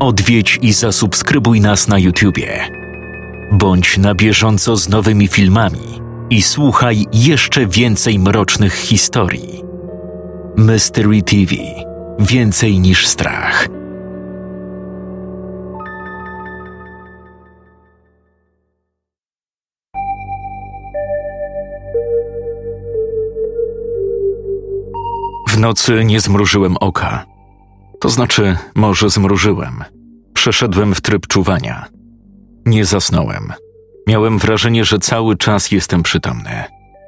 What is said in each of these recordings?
Odwiedź i zasubskrybuj nas na YouTubie. Bądź na bieżąco z nowymi filmami i słuchaj jeszcze więcej mrocznych historii. Mystery TV Więcej niż strach. W nocy nie zmrużyłem oka. To znaczy, może zmrużyłem. Przeszedłem w tryb czuwania. Nie zasnąłem. Miałem wrażenie, że cały czas jestem przytomny,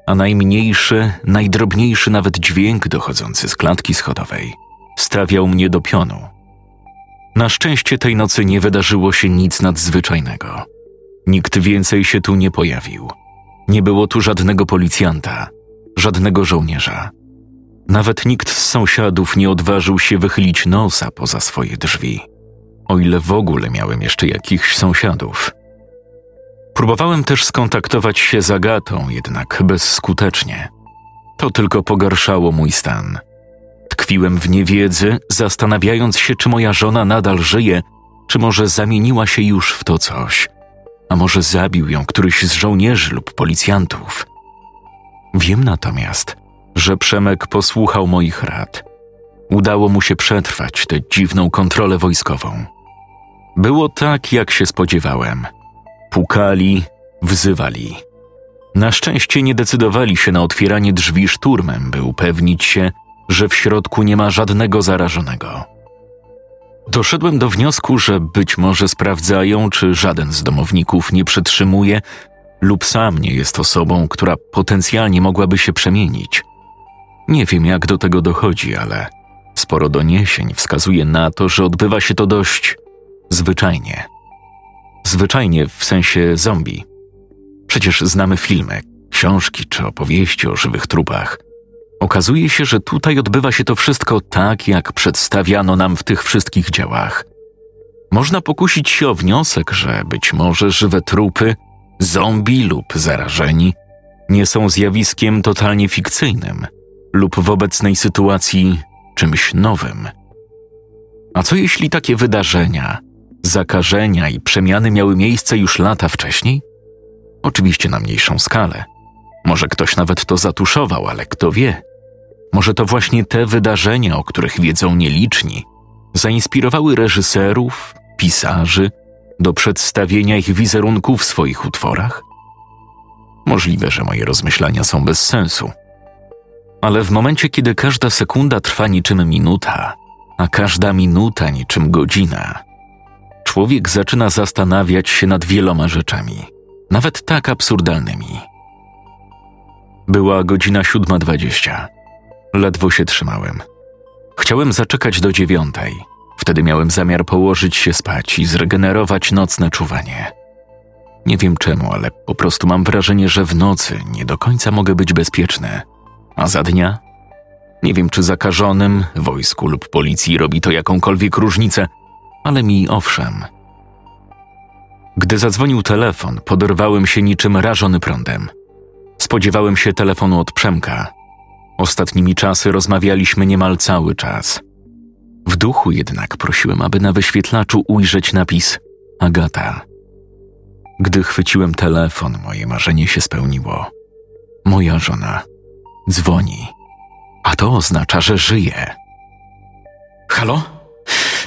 a najmniejszy, najdrobniejszy nawet dźwięk dochodzący z klatki schodowej stawiał mnie do pionu. Na szczęście tej nocy nie wydarzyło się nic nadzwyczajnego. Nikt więcej się tu nie pojawił. Nie było tu żadnego policjanta, żadnego żołnierza. Nawet nikt z sąsiadów nie odważył się wychylić nosa poza swoje drzwi, o ile w ogóle miałem jeszcze jakichś sąsiadów. Próbowałem też skontaktować się z Agatą, jednak bezskutecznie. To tylko pogarszało mój stan. Tkwiłem w niewiedzy, zastanawiając się, czy moja żona nadal żyje, czy może zamieniła się już w to coś, a może zabił ją któryś z żołnierzy lub policjantów. Wiem natomiast, że Przemek posłuchał moich rad. Udało mu się przetrwać tę dziwną kontrolę wojskową. Było tak, jak się spodziewałem. Pukali, wzywali. Na szczęście nie decydowali się na otwieranie drzwi szturmem, by upewnić się, że w środku nie ma żadnego zarażonego. Doszedłem do wniosku, że być może sprawdzają, czy żaden z domowników nie przytrzymuje lub sam nie jest osobą, która potencjalnie mogłaby się przemienić. Nie wiem, jak do tego dochodzi, ale sporo doniesień wskazuje na to, że odbywa się to dość zwyczajnie. Zwyczajnie w sensie zombie. Przecież znamy filmy, książki czy opowieści o żywych trupach. Okazuje się, że tutaj odbywa się to wszystko tak, jak przedstawiano nam w tych wszystkich dziełach. Można pokusić się o wniosek, że być może żywe trupy, zombie lub zarażeni nie są zjawiskiem totalnie fikcyjnym lub w obecnej sytuacji czymś nowym. A co jeśli takie wydarzenia, zakażenia i przemiany miały miejsce już lata wcześniej? Oczywiście na mniejszą skalę. Może ktoś nawet to zatuszował, ale kto wie? Może to właśnie te wydarzenia, o których wiedzą nieliczni, zainspirowały reżyserów, pisarzy do przedstawienia ich wizerunku w swoich utworach? Możliwe, że moje rozmyślania są bez sensu. Ale w momencie, kiedy każda sekunda trwa niczym minuta, a każda minuta niczym godzina, człowiek zaczyna zastanawiać się nad wieloma rzeczami, nawet tak absurdalnymi. Była godzina siódma dwadzieścia. Ledwo się trzymałem. Chciałem zaczekać do dziewiątej. Wtedy miałem zamiar położyć się spać i zregenerować nocne czuwanie. Nie wiem czemu, ale po prostu mam wrażenie, że w nocy nie do końca mogę być bezpieczny. A za dnia? Nie wiem, czy zakażonym, wojsku lub policji robi to jakąkolwiek różnicę, ale mi owszem. Gdy zadzwonił telefon, poderwałem się niczym rażony prądem. Spodziewałem się telefonu od Przemka, Ostatnimi czasy rozmawialiśmy niemal cały czas. W duchu jednak prosiłem, aby na wyświetlaczu ujrzeć napis Agata. Gdy chwyciłem telefon, moje marzenie się spełniło. Moja żona dzwoni, a to oznacza, że żyje. Halo?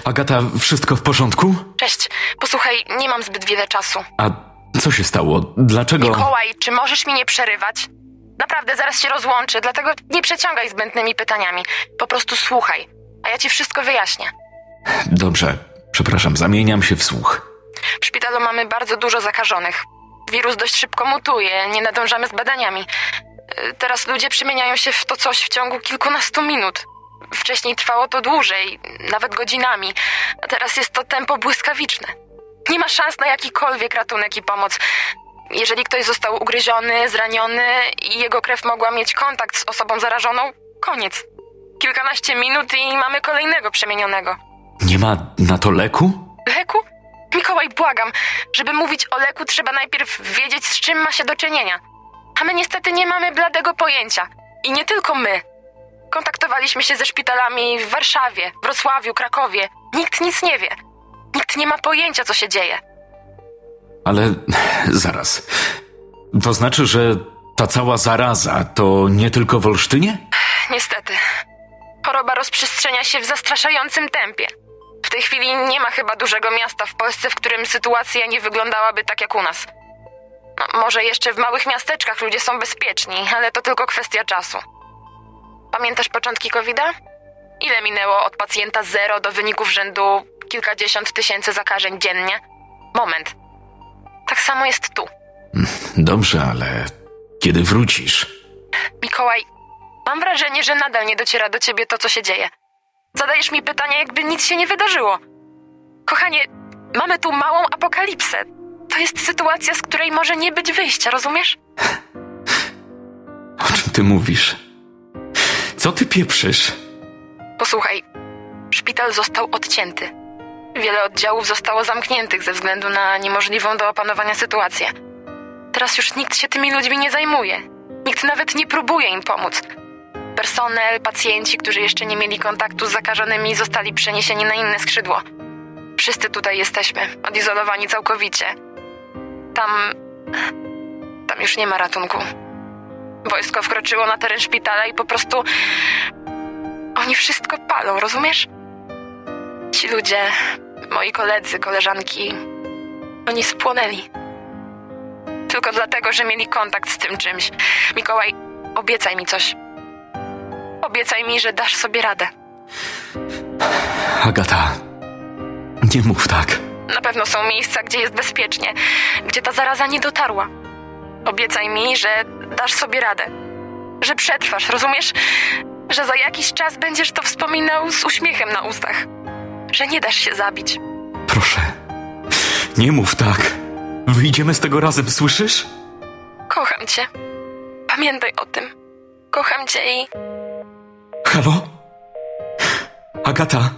Agata, wszystko w porządku? Cześć, posłuchaj, nie mam zbyt wiele czasu. A co się stało? Dlaczego? Mikołaj, czy możesz mi nie przerywać? Naprawdę, zaraz się rozłączę, dlatego nie przeciągaj zbędnymi pytaniami. Po prostu słuchaj, a ja ci wszystko wyjaśnię. Dobrze, przepraszam, zamieniam się w słuch. W szpitalu mamy bardzo dużo zakażonych. Wirus dość szybko mutuje, nie nadążamy z badaniami. Teraz ludzie przemieniają się w to coś w ciągu kilkunastu minut. Wcześniej trwało to dłużej, nawet godzinami, a teraz jest to tempo błyskawiczne. Nie ma szans na jakikolwiek ratunek i pomoc. Jeżeli ktoś został ugryziony, zraniony i jego krew mogła mieć kontakt z osobą zarażoną, koniec. Kilkanaście minut i mamy kolejnego przemienionego. Nie ma na to leku? Leku? Mikołaj, błagam. Żeby mówić o leku, trzeba najpierw wiedzieć, z czym ma się do czynienia. A my niestety nie mamy bladego pojęcia. I nie tylko my. Kontaktowaliśmy się ze szpitalami w Warszawie, Wrocławiu, Krakowie. Nikt nic nie wie. Nikt nie ma pojęcia, co się dzieje. Ale zaraz. To znaczy, że ta cała zaraza to nie tylko w Olsztynie? Niestety. Choroba rozprzestrzenia się w zastraszającym tempie. W tej chwili nie ma chyba dużego miasta w Polsce, w którym sytuacja nie wyglądałaby tak jak u nas. Może jeszcze w małych miasteczkach ludzie są bezpieczni, ale to tylko kwestia czasu. Pamiętasz początki COVID-a? Ile minęło od pacjenta zero do wyników rzędu kilkadziesiąt tysięcy zakażeń dziennie? Moment. Tak samo jest tu. Dobrze, ale kiedy wrócisz? Mikołaj, mam wrażenie, że nadal nie dociera do ciebie to, co się dzieje. Zadajesz mi pytania, jakby nic się nie wydarzyło. Kochanie, mamy tu małą apokalipsę. To jest sytuacja, z której może nie być wyjścia, rozumiesz? O czym ty mówisz? Co ty pieprzysz? Posłuchaj, szpital został odcięty. Wiele oddziałów zostało zamkniętych ze względu na niemożliwą do opanowania sytuację. Teraz już nikt się tymi ludźmi nie zajmuje. Nikt nawet nie próbuje im pomóc. Personel, pacjenci, którzy jeszcze nie mieli kontaktu z zakażonymi, zostali przeniesieni na inne skrzydło. Wszyscy tutaj jesteśmy, odizolowani całkowicie. Tam. Tam już nie ma ratunku. Wojsko wkroczyło na teren szpitala i po prostu. Oni wszystko palą, rozumiesz? Ci ludzie, moi koledzy, koleżanki, oni spłonęli. Tylko dlatego, że mieli kontakt z tym czymś. Mikołaj, obiecaj mi coś. Obiecaj mi, że dasz sobie radę. Agata, nie mów tak. Na pewno są miejsca, gdzie jest bezpiecznie, gdzie ta zaraza nie dotarła. Obiecaj mi, że dasz sobie radę. Że przetrwasz, rozumiesz? Że za jakiś czas będziesz to wspominał z uśmiechem na ustach. Że nie dasz się zabić. Proszę, nie mów tak. Wyjdziemy z tego razem, słyszysz? Kocham cię. Pamiętaj o tym. Kocham cię i Halo? Agata?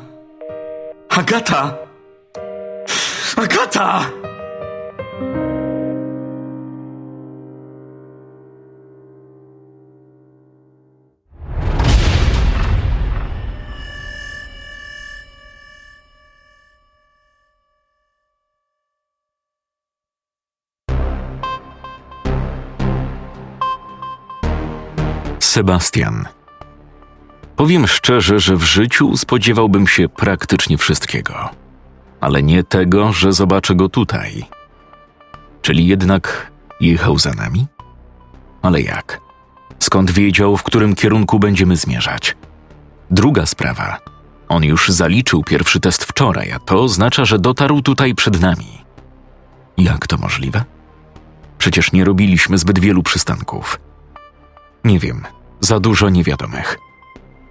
Agata? Agata! Sebastian. Powiem szczerze, że w życiu spodziewałbym się praktycznie wszystkiego, ale nie tego, że zobaczę go tutaj. Czyli jednak jechał za nami? Ale jak? Skąd wiedział, w którym kierunku będziemy zmierzać? Druga sprawa. On już zaliczył pierwszy test wczoraj, a to oznacza, że dotarł tutaj przed nami. Jak to możliwe? Przecież nie robiliśmy zbyt wielu przystanków. Nie wiem, za dużo niewiadomych.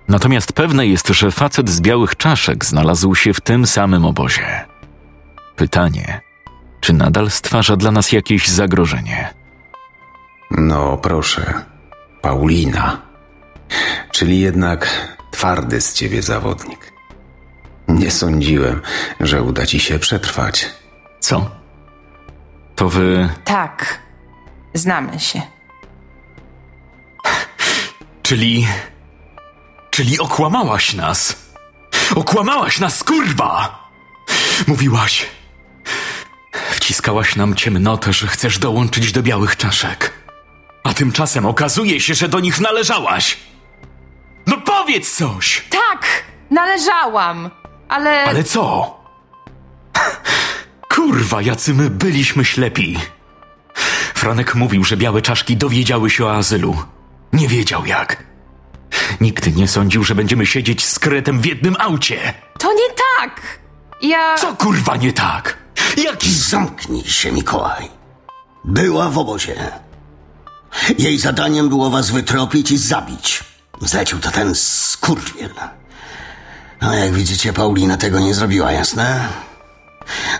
Natomiast pewne jest, że facet z białych czaszek znalazł się w tym samym obozie. Pytanie, czy nadal stwarza dla nas jakieś zagrożenie? No proszę, Paulina. Czyli jednak twardy z ciebie zawodnik. Nie sądziłem, że uda ci się przetrwać. Co? To wy. Tak, znamy się. Czyli. Czyli okłamałaś nas! Okłamałaś nas, kurwa! Mówiłaś. Wciskałaś nam ciemnotę, że chcesz dołączyć do białych czaszek. A tymczasem okazuje się, że do nich należałaś! No powiedz coś! Tak, należałam, ale. Ale co? Kurwa, jacy my byliśmy ślepi. Franek mówił, że białe czaszki dowiedziały się o azylu. Nie wiedział jak. Nigdy nie sądził, że będziemy siedzieć z kretem w jednym aucie. To nie tak! Ja. Co kurwa nie tak? Jaki Zamknij się, Mikołaj. Była w obozie. Jej zadaniem było was wytropić i zabić. Zlecił to ten skurwiel. A jak widzicie, Paulina tego nie zrobiła, jasne?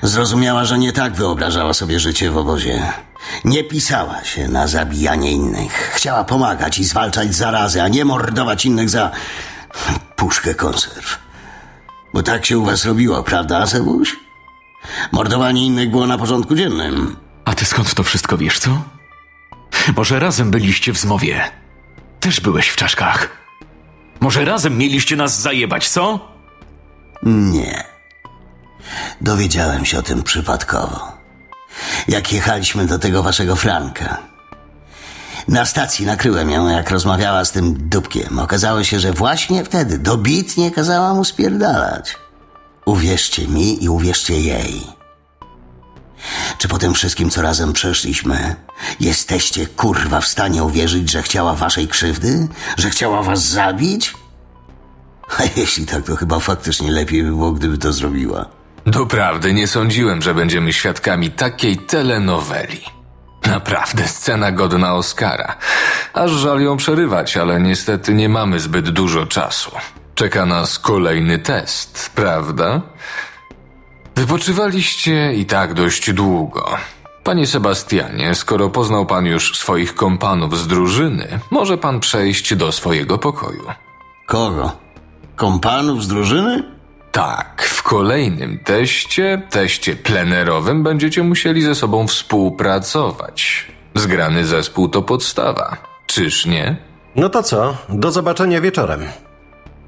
Zrozumiała, że nie tak wyobrażała sobie życie w obozie. Nie pisała się na zabijanie innych. Chciała pomagać i zwalczać zarazy, a nie mordować innych za puszkę konserw. Bo tak się u was robiło, prawda, Sewuś? Mordowanie innych było na porządku dziennym. A ty skąd to wszystko wiesz, co? Może razem byliście w zmowie. Też byłeś w czaszkach. Może razem mieliście nas zajebać, co? Nie. Dowiedziałem się o tym przypadkowo. Jak jechaliśmy do tego waszego Franka. Na stacji nakryłem ją, jak rozmawiała z tym dupkiem. Okazało się, że właśnie wtedy dobitnie kazała mu spierdalać. Uwierzcie mi i uwierzcie jej. Czy po tym wszystkim, co razem przeszliśmy, jesteście kurwa w stanie uwierzyć, że chciała waszej krzywdy? Że chciała was zabić? A jeśli tak, to chyba faktycznie lepiej by było, gdyby to zrobiła. Doprawdy nie sądziłem, że będziemy świadkami takiej telenoweli. Naprawdę scena godna Oscara. Aż żal ją przerywać, ale niestety nie mamy zbyt dużo czasu. Czeka nas kolejny test, prawda? Wypoczywaliście i tak dość długo. Panie Sebastianie, skoro poznał pan już swoich kompanów z drużyny, może pan przejść do swojego pokoju. Kogo? Kompanów z drużyny? Tak, w kolejnym teście, teście plenerowym, będziecie musieli ze sobą współpracować. Zgrany zespół to podstawa. Czyż nie? No to co? Do zobaczenia wieczorem.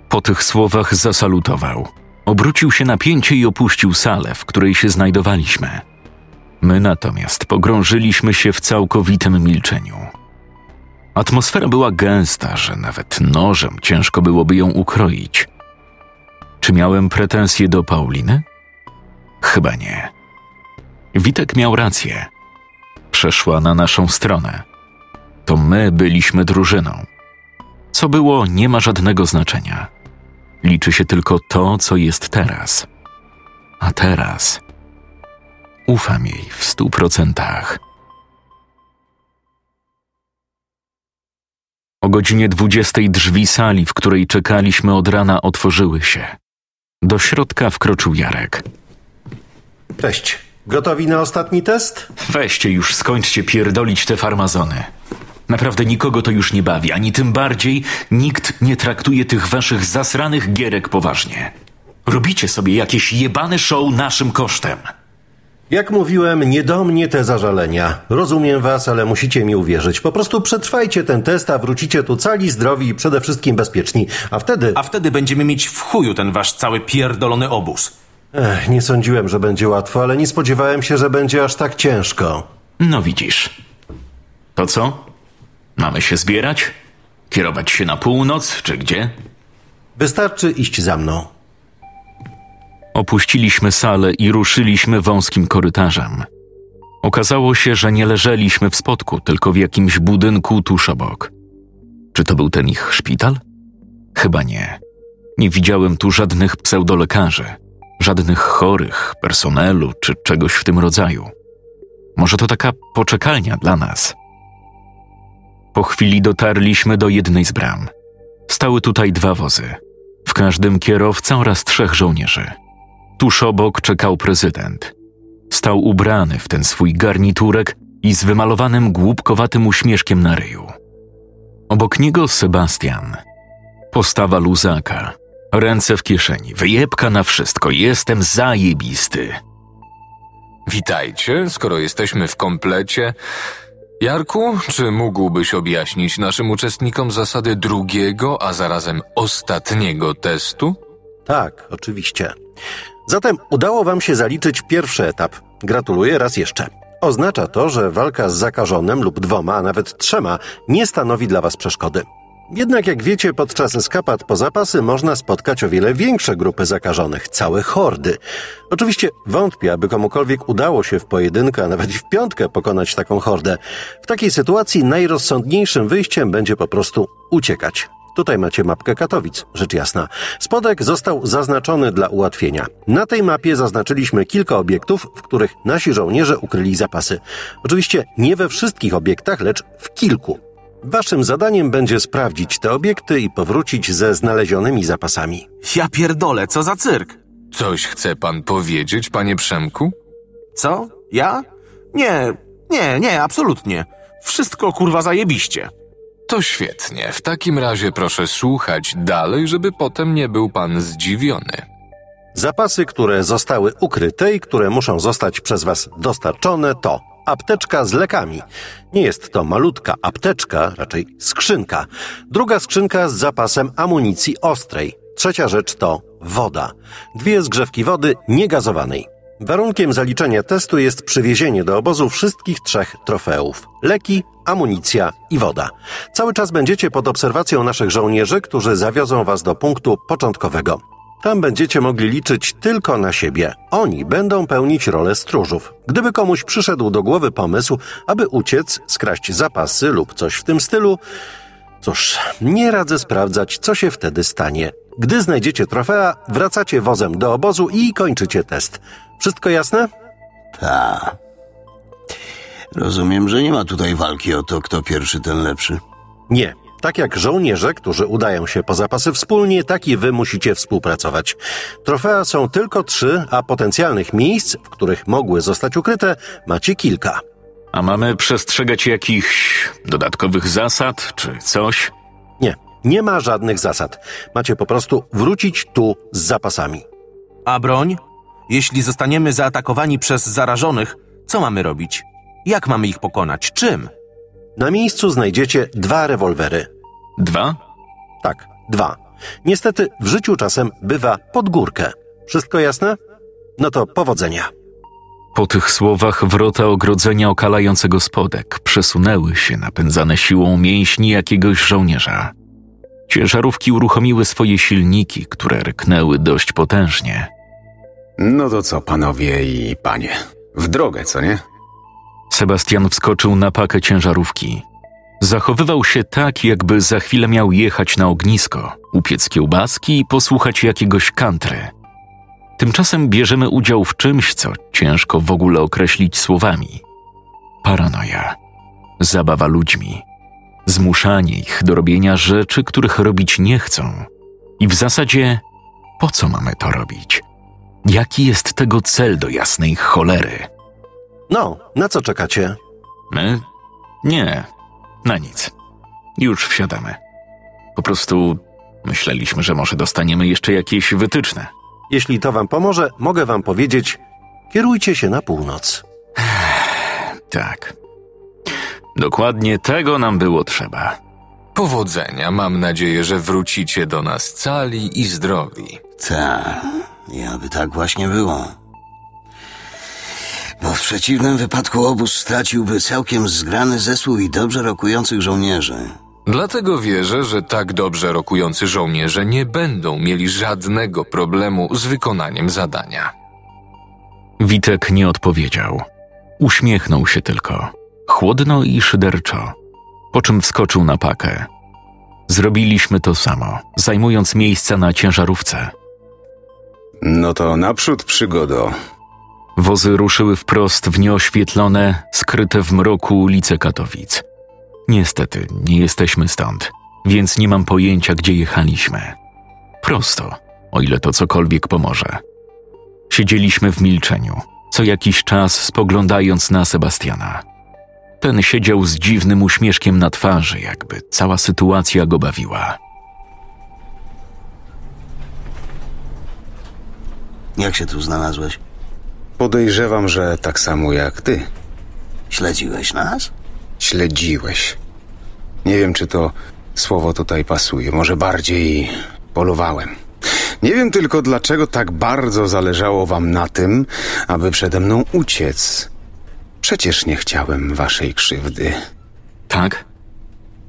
Po tych słowach zasalutował. Obrócił się na pięcie i opuścił salę, w której się znajdowaliśmy. My natomiast pogrążyliśmy się w całkowitym milczeniu. Atmosfera była gęsta, że nawet nożem ciężko byłoby ją ukroić. Czy miałem pretensje do Pauliny? Chyba nie. Witek miał rację. Przeszła na naszą stronę. To my byliśmy drużyną. Co było, nie ma żadnego znaczenia. Liczy się tylko to, co jest teraz. A teraz ufam jej w stu procentach. O godzinie dwudziestej drzwi sali, w której czekaliśmy od rana, otworzyły się. Do środka wkroczył Jarek. Cześć. Gotowi na ostatni test? Weźcie już, skończcie pierdolić te farmazony. Naprawdę nikogo to już nie bawi, ani tym bardziej nikt nie traktuje tych waszych zasranych gierek poważnie. Robicie sobie jakieś jebane show naszym kosztem. Jak mówiłem, nie do mnie te zażalenia. Rozumiem was, ale musicie mi uwierzyć. Po prostu przetrwajcie ten test, a wrócicie tu cali, zdrowi i przede wszystkim bezpieczni. A wtedy... A wtedy będziemy mieć w chuju ten wasz cały pierdolony obóz. Ech, nie sądziłem, że będzie łatwo, ale nie spodziewałem się, że będzie aż tak ciężko. No widzisz. To co? Mamy się zbierać? Kierować się na północ, czy gdzie? Wystarczy iść za mną. Opuściliśmy salę i ruszyliśmy wąskim korytarzem. Okazało się, że nie leżeliśmy w spodku, tylko w jakimś budynku tuż obok. Czy to był ten ich szpital? Chyba nie. Nie widziałem tu żadnych pseudolekarzy, żadnych chorych, personelu czy czegoś w tym rodzaju. Może to taka poczekalnia dla nas. Po chwili dotarliśmy do jednej z bram. Stały tutaj dwa wozy. W każdym kierowca oraz trzech żołnierzy. Tuż obok czekał prezydent. Stał ubrany w ten swój garniturek i z wymalowanym głupkowatym uśmieszkiem na ryju. Obok niego Sebastian. Postawa luzaka. Ręce w kieszeni, wyjebka na wszystko, jestem zajebisty. Witajcie, skoro jesteśmy w komplecie. Jarku, czy mógłbyś objaśnić naszym uczestnikom zasady drugiego, a zarazem ostatniego testu? Tak, oczywiście. Zatem udało wam się zaliczyć pierwszy etap. Gratuluję raz jeszcze. Oznacza to, że walka z zakażonym lub dwoma, a nawet trzema nie stanowi dla was przeszkody. Jednak jak wiecie, podczas eskapad po zapasy można spotkać o wiele większe grupy zakażonych, całe hordy. Oczywiście wątpię, aby komukolwiek udało się w pojedynkę, a nawet w piątkę pokonać taką hordę. W takiej sytuacji najrozsądniejszym wyjściem będzie po prostu uciekać. Tutaj macie mapkę Katowic, rzecz jasna. Spodek został zaznaczony dla ułatwienia. Na tej mapie zaznaczyliśmy kilka obiektów, w których nasi żołnierze ukryli zapasy. Oczywiście nie we wszystkich obiektach, lecz w kilku. Waszym zadaniem będzie sprawdzić te obiekty i powrócić ze znalezionymi zapasami. Ja pierdolę, co za cyrk? Coś chce pan powiedzieć, panie Przemku? Co? Ja? Nie, nie, nie, absolutnie. Wszystko kurwa zajebiście. To świetnie. W takim razie proszę słuchać dalej, żeby potem nie był pan zdziwiony. Zapasy, które zostały ukryte i które muszą zostać przez Was dostarczone, to apteczka z lekami. Nie jest to malutka apteczka, raczej skrzynka. Druga skrzynka z zapasem amunicji ostrej. Trzecia rzecz to woda. Dwie zgrzewki wody niegazowanej. Warunkiem zaliczenia testu jest przywiezienie do obozu wszystkich trzech trofeów: leki, amunicja i woda. Cały czas będziecie pod obserwacją naszych żołnierzy, którzy zawiozą was do punktu początkowego. Tam będziecie mogli liczyć tylko na siebie. Oni będą pełnić rolę stróżów. Gdyby komuś przyszedł do głowy pomysł, aby uciec, skraść zapasy lub coś w tym stylu, cóż, nie radzę sprawdzać, co się wtedy stanie. Gdy znajdziecie trofea, wracacie wozem do obozu i kończycie test. Wszystko jasne? Ta. Rozumiem, że nie ma tutaj walki o to, kto pierwszy, ten lepszy. Nie. Tak jak żołnierze, którzy udają się po zapasy wspólnie, tak i wy musicie współpracować. Trofea są tylko trzy, a potencjalnych miejsc, w których mogły zostać ukryte, macie kilka. A mamy przestrzegać jakichś dodatkowych zasad czy coś? Nie, nie ma żadnych zasad. Macie po prostu wrócić tu z zapasami. A broń? Jeśli zostaniemy zaatakowani przez zarażonych, co mamy robić? Jak mamy ich pokonać? Czym? Na miejscu znajdziecie dwa rewolwery. Dwa? Tak, dwa. Niestety w życiu czasem bywa pod górkę. Wszystko jasne? No to powodzenia. Po tych słowach wrota ogrodzenia okalającego spodek przesunęły się napędzane siłą mięśni jakiegoś żołnierza. Ciężarówki uruchomiły swoje silniki, które ryknęły dość potężnie. No to co, panowie i panie? W drogę, co nie? Sebastian wskoczył na pakę ciężarówki. Zachowywał się tak, jakby za chwilę miał jechać na ognisko, upiec kiełbaski i posłuchać jakiegoś country. Tymczasem bierzemy udział w czymś, co ciężko w ogóle określić słowami. Paranoja, zabawa ludźmi, zmuszanie ich do robienia rzeczy, których robić nie chcą. I w zasadzie, po co mamy to robić? Jaki jest tego cel do jasnej cholery? No, na co czekacie? My? Nie, na nic. Już wsiadamy. Po prostu myśleliśmy, że może dostaniemy jeszcze jakieś wytyczne. Jeśli to wam pomoże, mogę wam powiedzieć: kierujcie się na północ. Tak. Dokładnie tego nam było trzeba. Powodzenia, mam nadzieję, że wrócicie do nas cali i zdrowi. Ta. Ja by tak właśnie było. Bo w przeciwnym wypadku obóz straciłby całkiem zgrany zespół i dobrze rokujących żołnierzy. Dlatego wierzę, że tak dobrze rokujący żołnierze nie będą mieli żadnego problemu z wykonaniem zadania. Witek nie odpowiedział. Uśmiechnął się tylko, chłodno i szyderczo, po czym wskoczył na pakę. Zrobiliśmy to samo, zajmując miejsca na ciężarówce. No to naprzód przygodo. Wozy ruszyły wprost w nieoświetlone, skryte w mroku ulice Katowic. Niestety, nie jesteśmy stąd, więc nie mam pojęcia, gdzie jechaliśmy. Prosto, o ile to cokolwiek pomoże. Siedzieliśmy w milczeniu, co jakiś czas spoglądając na Sebastiana. Ten siedział z dziwnym uśmieszkiem na twarzy, jakby cała sytuacja go bawiła. Jak się tu znalazłeś? Podejrzewam, że tak samo jak ty. Śledziłeś nas? Śledziłeś. Nie wiem, czy to słowo tutaj pasuje. Może bardziej polowałem. Nie wiem tylko, dlaczego tak bardzo zależało wam na tym, aby przede mną uciec. Przecież nie chciałem waszej krzywdy. Tak?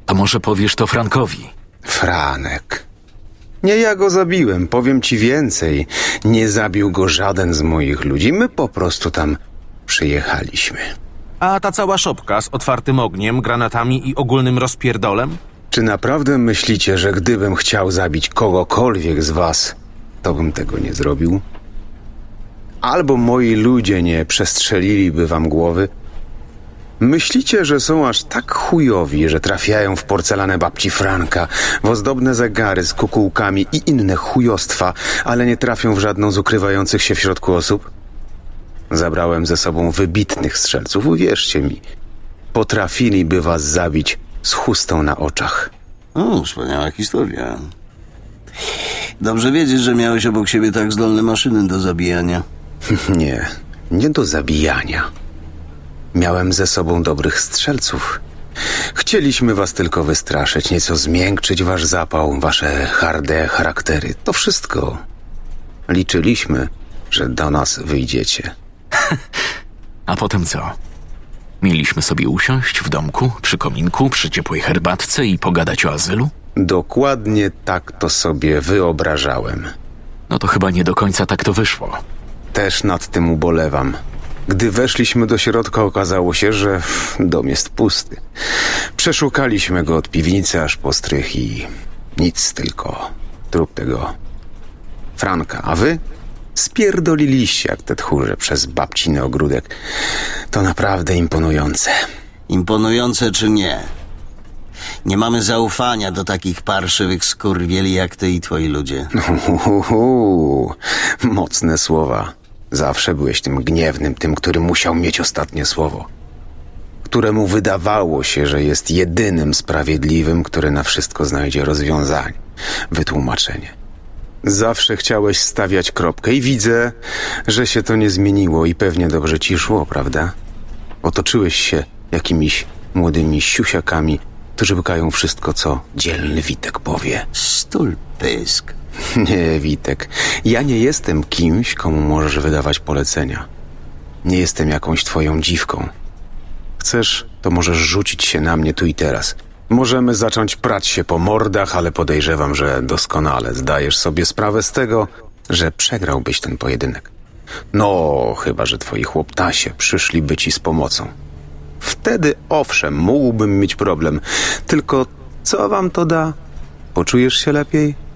To może powiesz to Frankowi. Franek. Nie ja go zabiłem, powiem ci więcej. Nie zabił go żaden z moich ludzi. My po prostu tam przyjechaliśmy. A ta cała szopka z otwartym ogniem, granatami i ogólnym rozpierdolem? Czy naprawdę myślicie, że gdybym chciał zabić kogokolwiek z was, to bym tego nie zrobił? Albo moi ludzie nie przestrzeliliby wam głowy? Myślicie, że są aż tak chujowi, że trafiają w porcelanę babci Franka, w ozdobne zegary z kukułkami i inne chujostwa, ale nie trafią w żadną z ukrywających się w środku osób? Zabrałem ze sobą wybitnych strzelców, uwierzcie mi. Potrafiliby was zabić z chustą na oczach. O, wspaniała historia. Dobrze wiedzieć, że miałeś obok siebie tak zdolne maszyny do zabijania. Nie, nie do zabijania. Miałem ze sobą dobrych strzelców. Chcieliśmy was tylko wystraszyć, nieco zmiękczyć wasz zapał, wasze harde charaktery. To wszystko. Liczyliśmy, że do nas wyjdziecie. A potem co? Mieliśmy sobie usiąść w domku, przy kominku, przy ciepłej herbatce i pogadać o azylu? Dokładnie tak to sobie wyobrażałem. No to chyba nie do końca tak to wyszło. Też nad tym ubolewam. Gdy weszliśmy do środka, okazało się, że dom jest pusty. Przeszukaliśmy go od piwnicy aż po strych i nic tylko trup tego Franka. A wy? Spierdoliliście jak te tchórze przez babciny ogródek. To naprawdę imponujące. Imponujące czy nie? Nie mamy zaufania do takich parszywych skurwieli jak ty i twoi ludzie. Uhuhu, mocne słowa. Zawsze byłeś tym gniewnym, tym, który musiał mieć ostatnie słowo. Któremu wydawało się, że jest jedynym sprawiedliwym, który na wszystko znajdzie rozwiązanie, wytłumaczenie. Zawsze chciałeś stawiać kropkę i widzę, że się to nie zmieniło i pewnie dobrze ci szło, prawda? Otoczyłeś się jakimiś młodymi siusiakami, którzy wykają wszystko, co dzielny Witek powie. Stul pysk. Nie, Witek. Ja nie jestem kimś, komu możesz wydawać polecenia. Nie jestem jakąś twoją dziwką. Chcesz, to możesz rzucić się na mnie tu i teraz. Możemy zacząć prać się po mordach, ale podejrzewam, że doskonale zdajesz sobie sprawę z tego, że przegrałbyś ten pojedynek. No, chyba, że twoi chłoptasie przyszliby ci z pomocą. Wtedy, owszem, mógłbym mieć problem. Tylko co wam to da? Poczujesz się lepiej?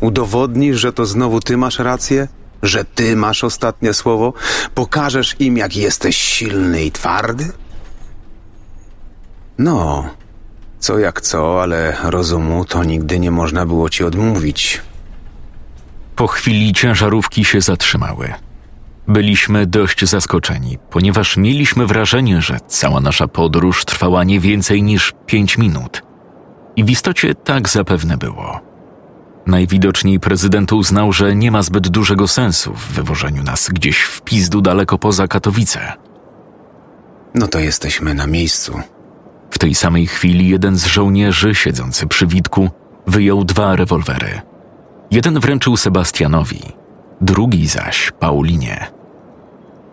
Udowodnisz, że to znowu ty masz rację? Że ty masz ostatnie słowo? Pokażesz im, jak jesteś silny i twardy? No, co jak co, ale rozumu to nigdy nie można było ci odmówić. Po chwili ciężarówki się zatrzymały. Byliśmy dość zaskoczeni, ponieważ mieliśmy wrażenie, że cała nasza podróż trwała nie więcej niż pięć minut. I w istocie tak zapewne było. Najwidoczniej prezydent uznał, że nie ma zbyt dużego sensu w wywożeniu nas gdzieś w pizdu daleko poza Katowice. No to jesteśmy na miejscu. W tej samej chwili jeden z żołnierzy siedzący przy witku wyjął dwa rewolwery. Jeden wręczył Sebastianowi, drugi zaś Paulinie.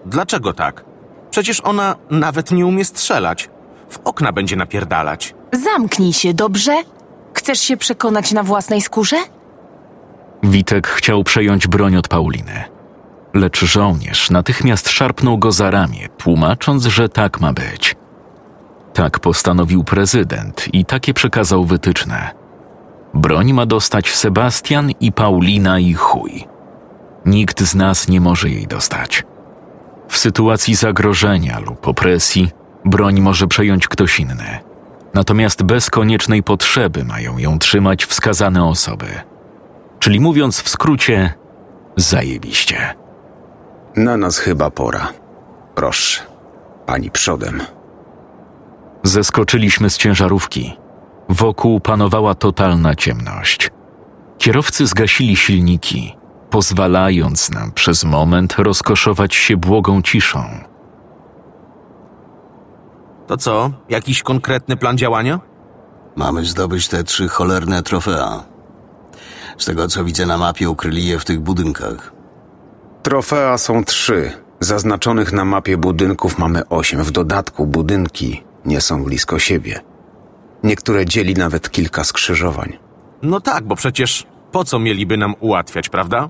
Dlaczego tak? Przecież ona nawet nie umie strzelać. W okna będzie napierdalać. Zamknij się, dobrze? Chcesz się przekonać na własnej skórze? Witek chciał przejąć broń od Pauliny. Lecz żołnierz natychmiast szarpnął go za ramię, tłumacząc, że tak ma być. Tak postanowił prezydent i takie przekazał wytyczne. Broń ma dostać Sebastian i Paulina i chuj. Nikt z nas nie może jej dostać. W sytuacji zagrożenia lub opresji broń może przejąć ktoś inny. Natomiast bez koniecznej potrzeby mają ją trzymać wskazane osoby. Czyli mówiąc w skrócie, zajebiście. Na nas chyba pora. Proszę, pani przodem. Zeskoczyliśmy z ciężarówki. Wokół panowała totalna ciemność. Kierowcy zgasili silniki, pozwalając nam przez moment rozkoszować się błogą ciszą. To co? Jakiś konkretny plan działania? Mamy zdobyć te trzy cholerne trofea. Z tego co widzę na mapie, ukryli je w tych budynkach. Trofea są trzy. Zaznaczonych na mapie budynków mamy osiem. W dodatku budynki nie są blisko siebie. Niektóre dzieli nawet kilka skrzyżowań. No tak, bo przecież po co mieliby nam ułatwiać, prawda?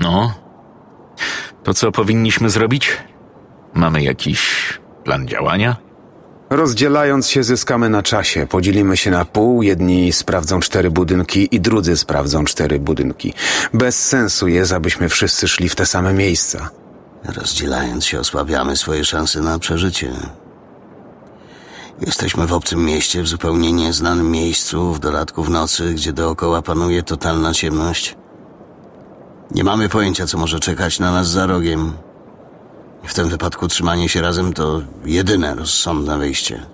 No, to co powinniśmy zrobić? Mamy jakiś plan działania? Rozdzielając się zyskamy na czasie. Podzielimy się na pół. Jedni sprawdzą cztery budynki i drudzy sprawdzą cztery budynki. Bez sensu jest, abyśmy wszyscy szli w te same miejsca. Rozdzielając się, osłabiamy swoje szanse na przeżycie. Jesteśmy w obcym mieście, w zupełnie nieznanym miejscu, w dodatku w nocy, gdzie dookoła panuje totalna ciemność. Nie mamy pojęcia, co może czekać na nas za rogiem. W tym wypadku trzymanie się razem to jedyne rozsądne wyjście.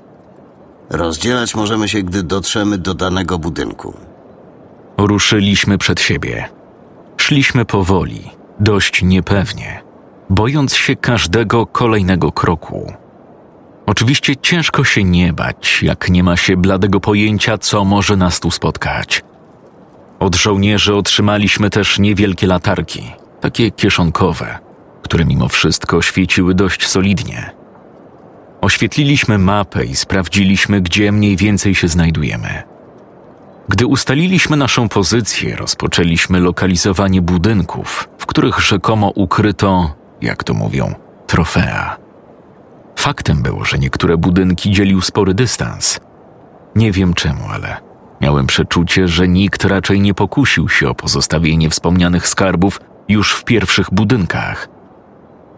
Rozdzielać możemy się, gdy dotrzemy do danego budynku. Ruszyliśmy przed siebie. Szliśmy powoli, dość niepewnie, bojąc się każdego kolejnego kroku. Oczywiście ciężko się nie bać, jak nie ma się bladego pojęcia, co może nas tu spotkać. Od żołnierzy otrzymaliśmy też niewielkie latarki, takie kieszonkowe. Które mimo wszystko świeciły dość solidnie. Oświetliliśmy mapę i sprawdziliśmy, gdzie mniej więcej się znajdujemy. Gdy ustaliliśmy naszą pozycję, rozpoczęliśmy lokalizowanie budynków, w których rzekomo ukryto, jak to mówią, trofea. Faktem było, że niektóre budynki dzielił spory dystans. Nie wiem czemu, ale miałem przeczucie, że nikt raczej nie pokusił się o pozostawienie wspomnianych skarbów już w pierwszych budynkach.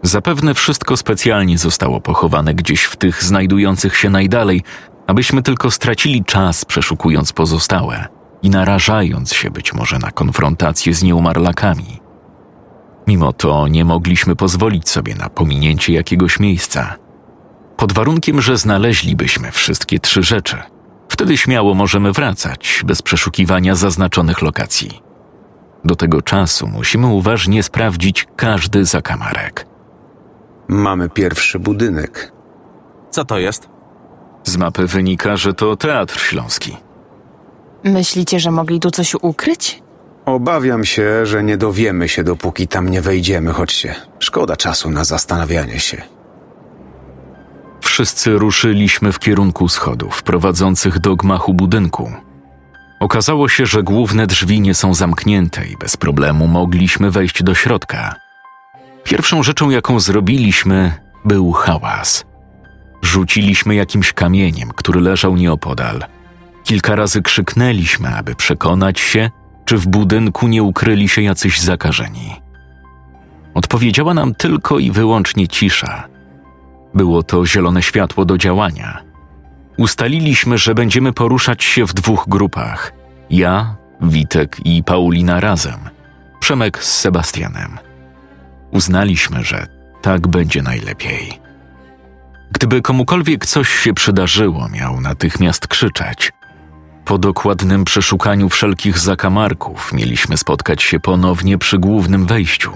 Zapewne wszystko specjalnie zostało pochowane gdzieś w tych znajdujących się najdalej, abyśmy tylko stracili czas przeszukując pozostałe i narażając się być może na konfrontację z nieumarlakami. Mimo to nie mogliśmy pozwolić sobie na pominięcie jakiegoś miejsca. Pod warunkiem, że znaleźlibyśmy wszystkie trzy rzeczy, wtedy śmiało możemy wracać bez przeszukiwania zaznaczonych lokacji. Do tego czasu musimy uważnie sprawdzić każdy zakamarek. Mamy pierwszy budynek. Co to jest? Z mapy wynika, że to Teatr Śląski. Myślicie, że mogli tu coś ukryć? Obawiam się, że nie dowiemy się, dopóki tam nie wejdziemy. Chodźcie. Szkoda czasu na zastanawianie się. Wszyscy ruszyliśmy w kierunku schodów prowadzących do gmachu budynku. Okazało się, że główne drzwi nie są zamknięte i bez problemu mogliśmy wejść do środka. Pierwszą rzeczą, jaką zrobiliśmy, był hałas. Rzuciliśmy jakimś kamieniem, który leżał nieopodal. Kilka razy krzyknęliśmy, aby przekonać się, czy w budynku nie ukryli się jacyś zakażeni. Odpowiedziała nam tylko i wyłącznie cisza. Było to zielone światło do działania. Ustaliliśmy, że będziemy poruszać się w dwóch grupach: ja, Witek i Paulina razem, Przemek z Sebastianem. Uznaliśmy, że tak będzie najlepiej. Gdyby komukolwiek coś się przydarzyło, miał natychmiast krzyczeć. Po dokładnym przeszukaniu wszelkich zakamarków mieliśmy spotkać się ponownie przy głównym wejściu.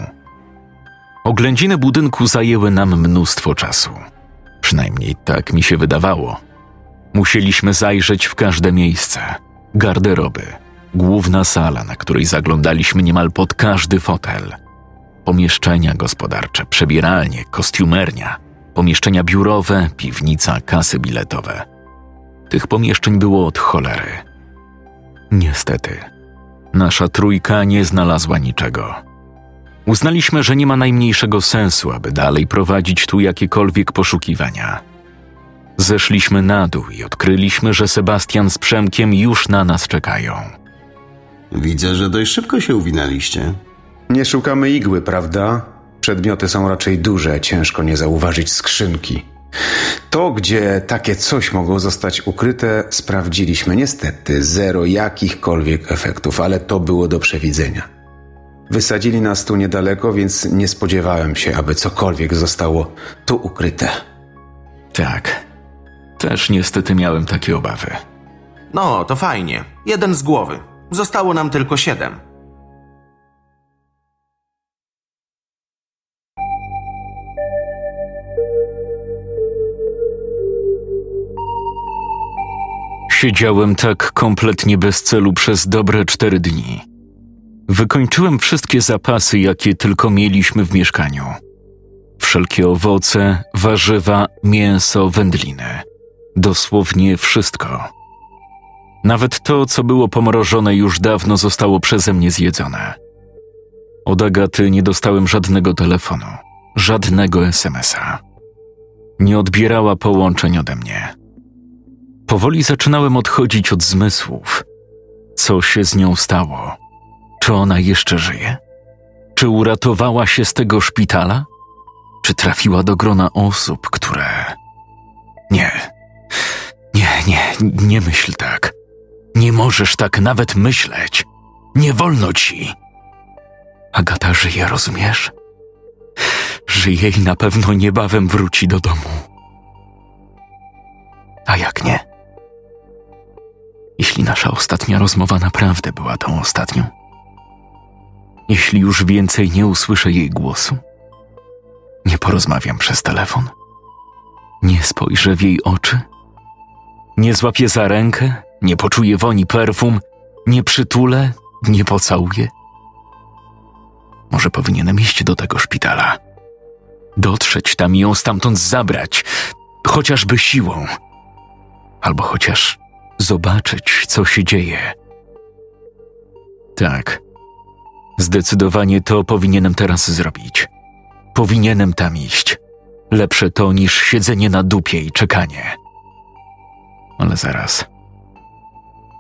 Oględziny budynku zajęły nam mnóstwo czasu. Przynajmniej tak mi się wydawało. Musieliśmy zajrzeć w każde miejsce: garderoby, główna sala, na której zaglądaliśmy niemal pod każdy fotel, pomieszczenia gospodarcze, przebieralnie, kostiumernia, pomieszczenia biurowe, piwnica, kasy biletowe. Tych pomieszczeń było od cholery. Niestety, nasza trójka nie znalazła niczego. Uznaliśmy, że nie ma najmniejszego sensu, aby dalej prowadzić tu jakiekolwiek poszukiwania. Zeszliśmy na dół i odkryliśmy, że Sebastian z Przemkiem już na nas czekają. Widzę, że dość szybko się uwinęliście. Nie szukamy igły, prawda? Przedmioty są raczej duże, ciężko nie zauważyć skrzynki. To, gdzie takie coś mogło zostać ukryte, sprawdziliśmy niestety zero jakichkolwiek efektów, ale to było do przewidzenia. Wysadzili nas tu niedaleko, więc nie spodziewałem się, aby cokolwiek zostało tu ukryte. Tak, też niestety miałem takie obawy. No, to fajnie. Jeden z głowy. Zostało nam tylko siedem. Siedziałem tak kompletnie bez celu przez dobre cztery dni. Wykończyłem wszystkie zapasy, jakie tylko mieliśmy w mieszkaniu. Wszelkie owoce, warzywa, mięso, wędliny. Dosłownie wszystko. Nawet to, co było pomrożone, już dawno zostało przeze mnie zjedzone. Od Agaty nie dostałem żadnego telefonu, żadnego SMS-a. Nie odbierała połączeń ode mnie. Powoli zaczynałem odchodzić od zmysłów. Co się z nią stało? Czy ona jeszcze żyje? Czy uratowała się z tego szpitala? Czy trafiła do grona osób, które. Nie. Nie, nie, nie myśl tak. Nie możesz tak nawet myśleć. Nie wolno ci. Agata żyje, rozumiesz? Żyje i na pewno niebawem wróci do domu. A jak nie? Jeśli nasza ostatnia rozmowa naprawdę była tą ostatnią? Jeśli już więcej nie usłyszę jej głosu? Nie porozmawiam przez telefon? Nie spojrzę w jej oczy? Nie złapię za rękę? Nie poczuję woni perfum? Nie przytulę? Nie pocałuję? Może powinienem iść do tego szpitala Dotrzeć tam i ją stamtąd zabrać, chociażby siłą. Albo chociaż zobaczyć, co się dzieje. Tak. Zdecydowanie to powinienem teraz zrobić. Powinienem tam iść. Lepsze to niż siedzenie na dupie i czekanie. Ale zaraz.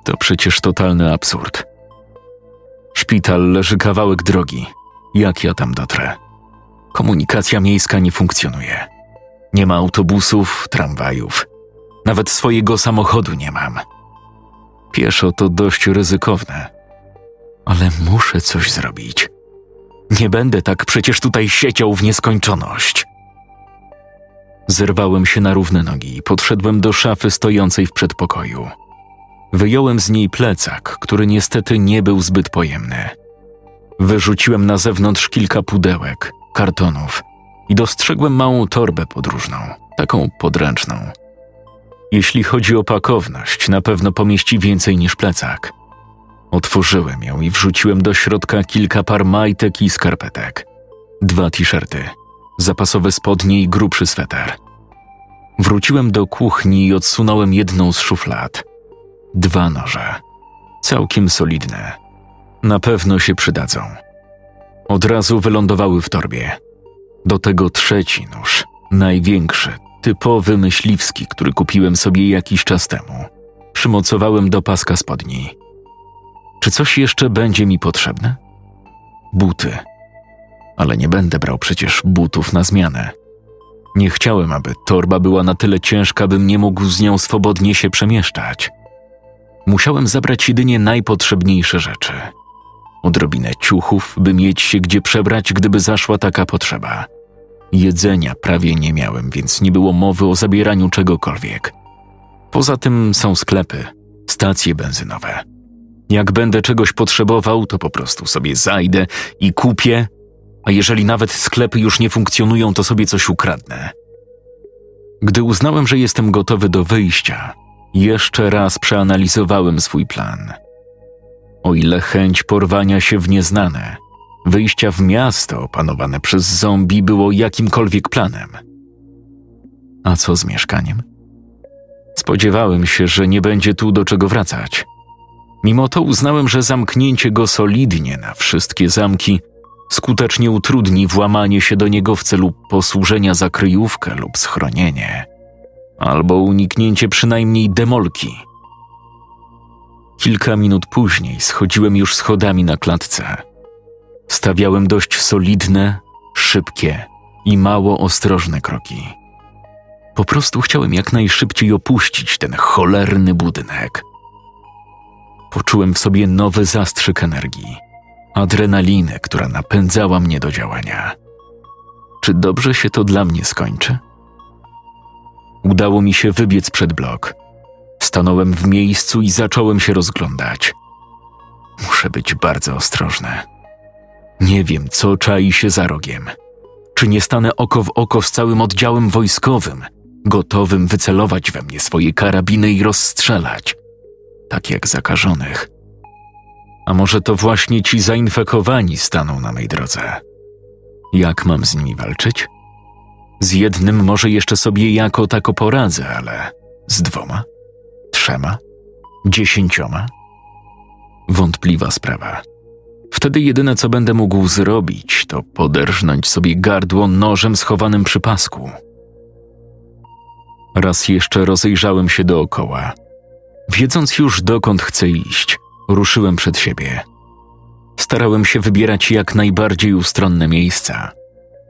To przecież totalny absurd. Szpital leży kawałek drogi. Jak ja tam dotrę? Komunikacja miejska nie funkcjonuje. Nie ma autobusów, tramwajów. Nawet swojego samochodu nie mam. Pieszo to dość ryzykowne. Ale muszę coś zrobić. Nie będę tak przecież tutaj siedział w nieskończoność. Zerwałem się na równe nogi i podszedłem do szafy stojącej w przedpokoju. Wyjąłem z niej plecak, który niestety nie był zbyt pojemny. Wyrzuciłem na zewnątrz kilka pudełek, kartonów i dostrzegłem małą torbę podróżną, taką podręczną. Jeśli chodzi o pakowność, na pewno pomieści więcej niż plecak. Otworzyłem ją i wrzuciłem do środka kilka par majtek i skarpetek. Dwa t-shirty, zapasowe spodnie i grubszy sweter. Wróciłem do kuchni i odsunąłem jedną z szuflad. Dwa noże. Całkiem solidne. Na pewno się przydadzą. Od razu wylądowały w torbie. Do tego trzeci nóż, największy, typowy myśliwski, który kupiłem sobie jakiś czas temu. Przymocowałem do paska spodni. Czy coś jeszcze będzie mi potrzebne? Buty. Ale nie będę brał przecież butów na zmianę. Nie chciałem, aby torba była na tyle ciężka, bym nie mógł z nią swobodnie się przemieszczać. Musiałem zabrać jedynie najpotrzebniejsze rzeczy. Odrobinę ciuchów, by mieć się gdzie przebrać, gdyby zaszła taka potrzeba. Jedzenia prawie nie miałem, więc nie było mowy o zabieraniu czegokolwiek. Poza tym są sklepy, stacje benzynowe. Jak będę czegoś potrzebował, to po prostu sobie zajdę i kupię, a jeżeli nawet sklepy już nie funkcjonują, to sobie coś ukradnę. Gdy uznałem, że jestem gotowy do wyjścia, jeszcze raz przeanalizowałem swój plan. O ile chęć porwania się w nieznane, wyjścia w miasto opanowane przez zombie było jakimkolwiek planem. A co z mieszkaniem? Spodziewałem się, że nie będzie tu do czego wracać. Mimo to uznałem, że zamknięcie go solidnie na wszystkie zamki skutecznie utrudni włamanie się do niego w celu posłużenia za kryjówkę lub schronienie, albo uniknięcie przynajmniej demolki. Kilka minut później schodziłem już schodami na klatce. Stawiałem dość solidne, szybkie i mało ostrożne kroki. Po prostu chciałem jak najszybciej opuścić ten cholerny budynek. Poczułem w sobie nowy zastrzyk energii, adrenaliny, która napędzała mnie do działania. Czy dobrze się to dla mnie skończy? Udało mi się wybiec przed blok. Stanąłem w miejscu i zacząłem się rozglądać. Muszę być bardzo ostrożny. Nie wiem, co czai się za rogiem. Czy nie stanę oko w oko z całym oddziałem wojskowym, gotowym wycelować we mnie swoje karabiny i rozstrzelać, tak jak zakażonych. A może to właśnie ci zainfekowani staną na mej drodze? Jak mam z nimi walczyć? Z jednym może jeszcze sobie jako tako poradzę, ale z dwoma, trzema, dziesięcioma? Wątpliwa sprawa. Wtedy jedyne, co będę mógł zrobić, to poderżnąć sobie gardło nożem schowanym przy pasku. Raz jeszcze rozejrzałem się dookoła. Wiedząc już dokąd chcę iść, ruszyłem przed siebie. Starałem się wybierać jak najbardziej ustronne miejsca,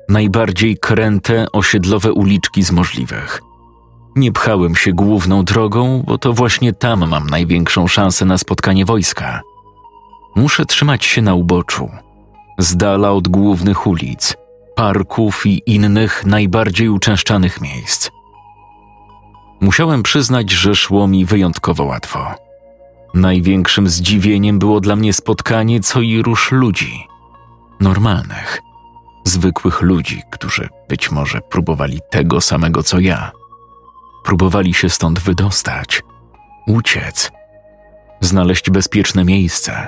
najbardziej kręte osiedlowe uliczki z możliwych. Nie pchałem się główną drogą, bo to właśnie tam mam największą szansę na spotkanie wojska. Muszę trzymać się na uboczu, z dala od głównych ulic, parków i innych najbardziej uczęszczanych miejsc. Musiałem przyznać, że szło mi wyjątkowo łatwo. Największym zdziwieniem było dla mnie spotkanie co i rusz ludzi. Normalnych, zwykłych ludzi, którzy być może próbowali tego samego co ja. Próbowali się stąd wydostać, uciec, znaleźć bezpieczne miejsce.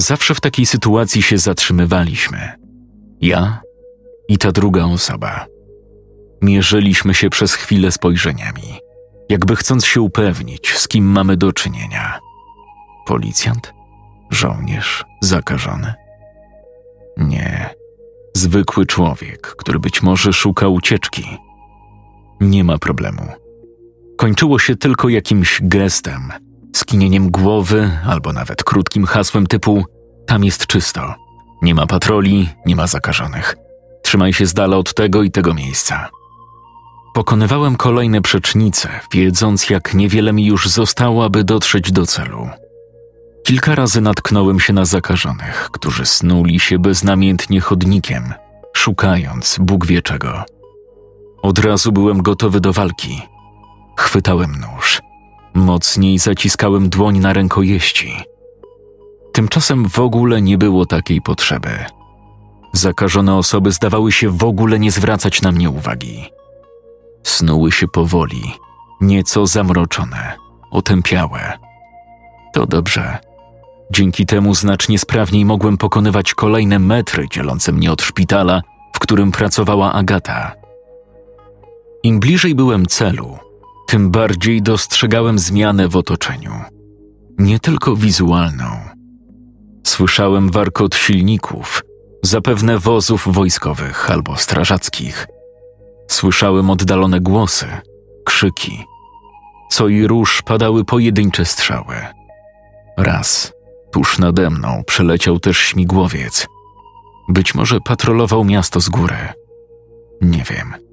Zawsze w takiej sytuacji się zatrzymywaliśmy. Ja I ta druga osoba. Mierzyliśmy się przez chwilę spojrzeniami, jakby chcąc się upewnić, z kim mamy do czynienia. Policjant? Żołnierz? Zakażony? Nie. Zwykły człowiek, który być może szuka ucieczki. Nie ma problemu. Kończyło się tylko jakimś gestem, skinieniem głowy albo nawet krótkim hasłem typu tam jest czysto. Nie ma patroli, nie ma zakażonych. Trzymaj się z dala od tego i tego miejsca. Pokonywałem kolejne przecznice, wiedząc, jak niewiele mi już zostało, aby dotrzeć do celu. Kilka razy natknąłem się na zakażonych, którzy snuli się beznamiętnie chodnikiem, szukając Bóg wie czego. Od razu byłem gotowy do walki. Chwytałem nóż. Mocniej zaciskałem dłoń na rękojeści. Tymczasem w ogóle nie było takiej potrzeby. Zakażone osoby zdawały się w ogóle nie zwracać na mnie uwagi. Snuły się powoli, nieco zamroczone, otępiałe. To dobrze. Dzięki temu znacznie sprawniej mogłem pokonywać kolejne metry dzielące mnie od szpitala, w którym pracowała Agata. Im bliżej byłem celu, tym bardziej dostrzegałem zmianę w otoczeniu. Nie tylko wizualną. Słyszałem warkot silników, zapewne wozów wojskowych albo strażackich. Słyszałem oddalone głosy, krzyki. Co i róż padały pojedyncze strzały. Raz, tuż nade mną, przeleciał też śmigłowiec. Być może patrolował miasto z góry. Nie wiem.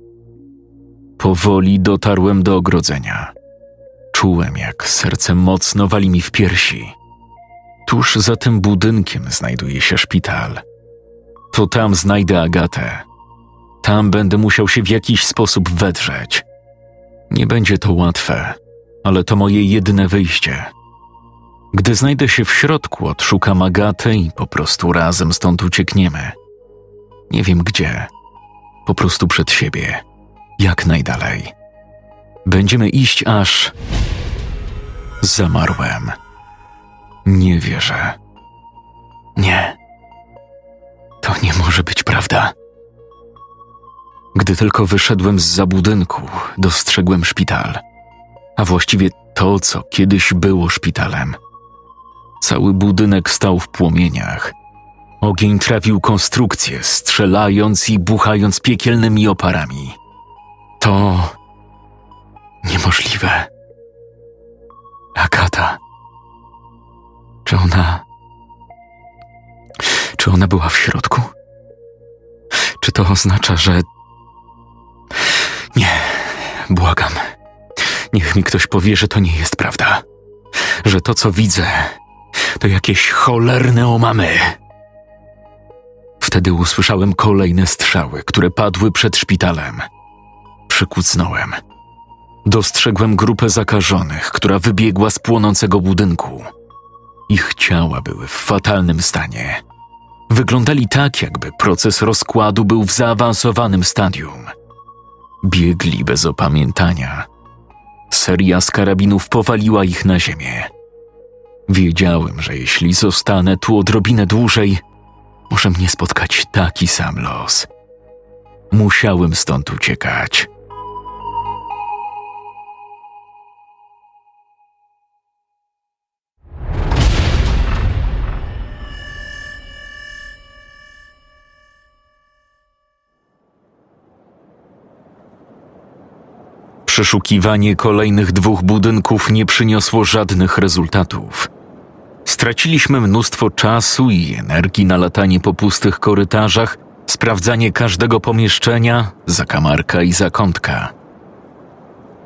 Powoli dotarłem do ogrodzenia. Czułem, jak serce mocno wali mi w piersi. Tuż za tym budynkiem znajduje się szpital. To tam znajdę Agatę. Tam będę musiał się w jakiś sposób wedrzeć. Nie będzie to łatwe, ale to moje jedyne wyjście. Gdy znajdę się w środku, odszukam Agatę i po prostu razem stąd uciekniemy. Nie wiem gdzie. Po prostu przed siebie. Jak najdalej. Będziemy iść aż. Zamarłem. Nie wierzę. Nie. To nie może być prawda. Gdy tylko wyszedłem z za budynku, dostrzegłem szpital, a właściwie to, co kiedyś było szpitalem. Cały budynek stał w płomieniach. Ogień trawił konstrukcję, strzelając i buchając piekielnymi oparami. To niemożliwe. Agata. Czy ona. Czy ona była w środku? Czy to oznacza, że. Nie, błagam. Niech mi ktoś powie, że to nie jest prawda. Że to, co widzę, to jakieś cholerne omamy. Wtedy usłyszałem kolejne strzały, które padły przed szpitalem. Przykucnąłem. Dostrzegłem grupę zakażonych, która wybiegła z płonącego budynku. Ich ciała były w fatalnym stanie. Wyglądali tak, jakby proces rozkładu był w zaawansowanym stadium. Biegli bez opamiętania. Seria z karabinów powaliła ich na ziemię. Wiedziałem, że jeśli zostanę tu odrobinę dłużej, może mnie spotkać taki sam los. Musiałem stąd uciekać. Przeszukiwanie kolejnych dwóch budynków nie przyniosło żadnych rezultatów. Straciliśmy mnóstwo czasu i energii na latanie po pustych korytarzach, sprawdzanie każdego pomieszczenia, zakamarka i zakątka.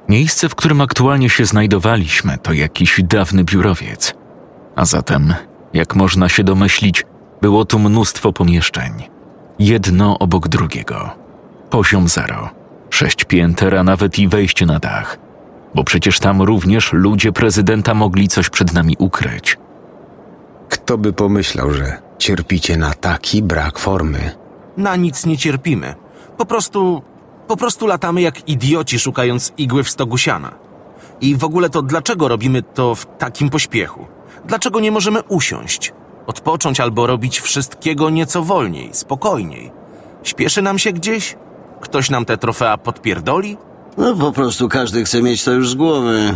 Miejsce, w którym aktualnie się znajdowaliśmy, to jakiś dawny biurowiec. A zatem, jak można się domyślić, było tu mnóstwo pomieszczeń. Jedno obok drugiego. Poziom zero. Sześć pięter, a nawet i wejście na dach. Bo przecież tam również ludzie prezydenta mogli coś przed nami ukryć. Kto by pomyślał, że cierpicie na taki brak formy? Na nic nie cierpimy. Po prostu. Po prostu latamy jak idioci, szukając igły w stogu siana. I w ogóle to dlaczego robimy to w takim pośpiechu? Dlaczego nie możemy usiąść, odpocząć albo robić wszystkiego nieco wolniej, spokojniej? Śpieszy nam się gdzieś? Ktoś nam te trofea podpierdoli? No po prostu każdy chce mieć to już z głowy.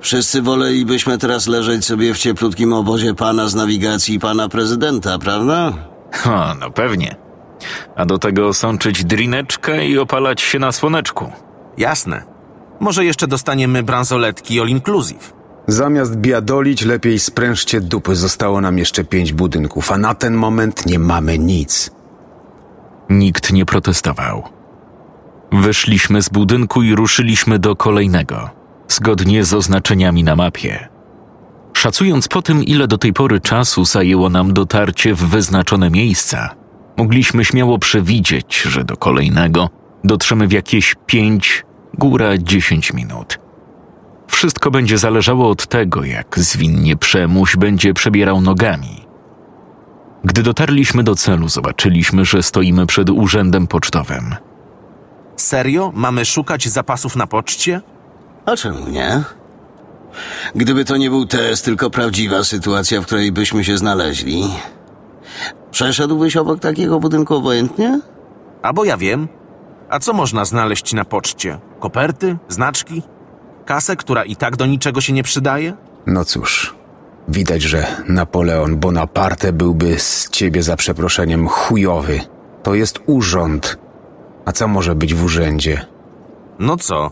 Wszyscy wolelibyśmy teraz leżeć sobie w cieplutkim obozie pana z nawigacji i pana prezydenta, prawda? O, no pewnie. A do tego sączyć drineczkę i opalać się na słoneczku. Jasne. Może jeszcze dostaniemy bransoletki all inclusive. Zamiast biadolić, lepiej sprężcie dupy. Zostało nam jeszcze pięć budynków, a na ten moment nie mamy nic. Nikt nie protestował. Wyszliśmy z budynku i ruszyliśmy do kolejnego, zgodnie z oznaczeniami na mapie. Szacując po tym, ile do tej pory czasu zajęło nam dotarcie w wyznaczone miejsca, mogliśmy śmiało przewidzieć, że do kolejnego dotrzemy w jakieś pięć, góra dziesięć minut. Wszystko będzie zależało od tego, jak zwinnie Przemuś będzie przebierał nogami. Gdy dotarliśmy do celu, zobaczyliśmy, że stoimy przed urzędem pocztowym. Serio? Mamy szukać zapasów na poczcie? A czemu nie? Gdyby to nie był test, tylko prawdziwa sytuacja, w której byśmy się znaleźli. Przeszedłbyś obok takiego budynku obojętnie? A bo ja wiem. A co można znaleźć na poczcie? Koperty? Znaczki? Kasę, która i tak do niczego się nie przydaje? No cóż, widać, że Napoleon Bonaparte byłby z ciebie za przeproszeniem chujowy. To jest urząd. A co może być w urzędzie? No co?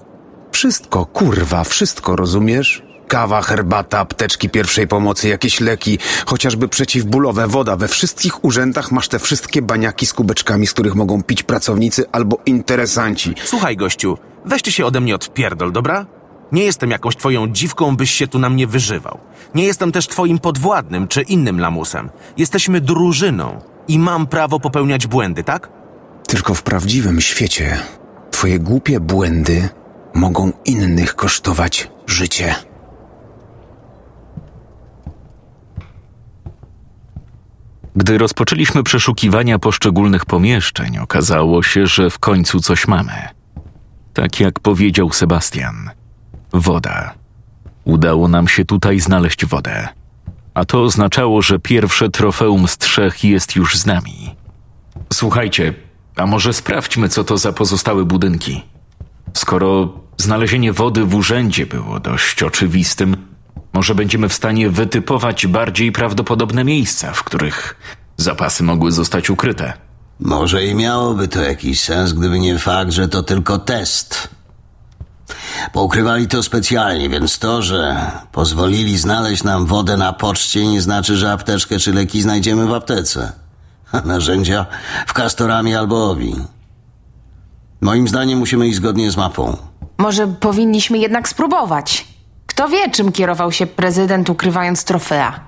Wszystko, kurwa, wszystko, rozumiesz? Kawa, herbata, apteczki pierwszej pomocy, jakieś leki, chociażby przeciwbólowe, woda. We wszystkich urzędach masz te wszystkie baniaki z kubeczkami, z których mogą pić pracownicy albo interesanci. Słuchaj, gościu, weźcie się ode mnie odpierdol, dobra? Nie jestem jakąś twoją dziwką, byś się tu na mnie wyżywał. Nie jestem też twoim podwładnym czy innym lamusem. Jesteśmy drużyną i mam prawo popełniać błędy, tak? Tylko w prawdziwym świecie twoje głupie błędy mogą innych kosztować życie. Gdy rozpoczęliśmy przeszukiwania poszczególnych pomieszczeń, okazało się, że w końcu coś mamy. Tak jak powiedział Sebastian. Woda. Udało nam się tutaj znaleźć wodę. A to oznaczało, że pierwsze trofeum z trzech jest już z nami. Słuchajcie, a może sprawdźmy, co to za pozostałe budynki. Skoro znalezienie wody w urzędzie było dość oczywistym, może będziemy w stanie wytypować bardziej prawdopodobne miejsca, w których zapasy mogły zostać ukryte. Może i miałoby to jakiś sens, gdyby nie fakt, że to tylko test. Poukrywali to specjalnie, więc to, że pozwolili znaleźć nam wodę na poczcie, nie znaczy, że apteczkę czy leki znajdziemy w aptece. A narzędzia w kastorami albo owi. Moim zdaniem musimy iść zgodnie z mapą. Może powinniśmy jednak spróbować. Kto wie, czym kierował się prezydent ukrywając trofea?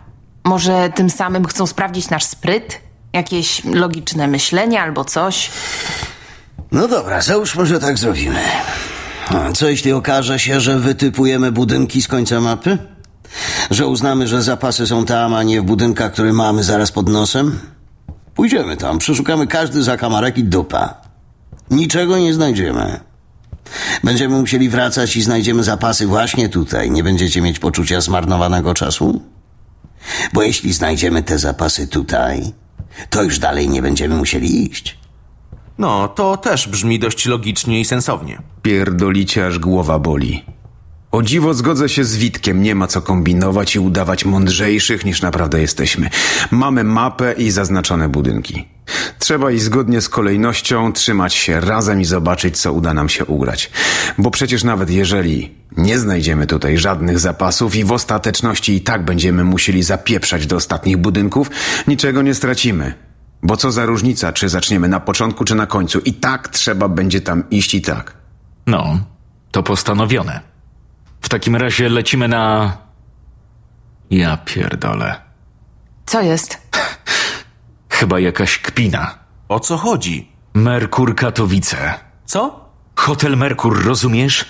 Może tym samym chcą sprawdzić nasz spryt? Jakieś logiczne myślenie albo coś? No dobra, załóżmy, że tak zrobimy. Co jeśli okaże się, że wytypujemy budynki z końca mapy? Że uznamy, że zapasy są tam, a nie w budynkach, które mamy zaraz pod nosem? Pójdziemy tam, przeszukamy każdy zakamarek i dupa. Niczego nie znajdziemy. Będziemy musieli wracać i znajdziemy zapasy właśnie tutaj. Nie będziecie mieć poczucia zmarnowanego czasu? Bo jeśli znajdziemy te zapasy tutaj, to już dalej nie będziemy musieli iść. No, to też brzmi dość logicznie i sensownie. Pierdolicie, aż głowa boli. O dziwo zgodzę się z Witkiem, nie ma co kombinować i udawać mądrzejszych niż naprawdę jesteśmy. Mamy mapę i zaznaczone budynki. Trzeba i zgodnie z kolejnością trzymać się razem i zobaczyć, co uda nam się ugrać. Bo przecież nawet jeżeli nie znajdziemy tutaj żadnych zapasów i w ostateczności i tak będziemy musieli zapieprzać do ostatnich budynków, niczego nie stracimy. Bo co za różnica, czy zaczniemy na początku, czy na końcu. I tak trzeba będzie tam iść i tak. No, to postanowione. W takim razie lecimy na. Ja pierdolę. Co jest? Chyba jakaś kpina. O co chodzi? Merkur Katowice. Co? Hotel Merkur, rozumiesz?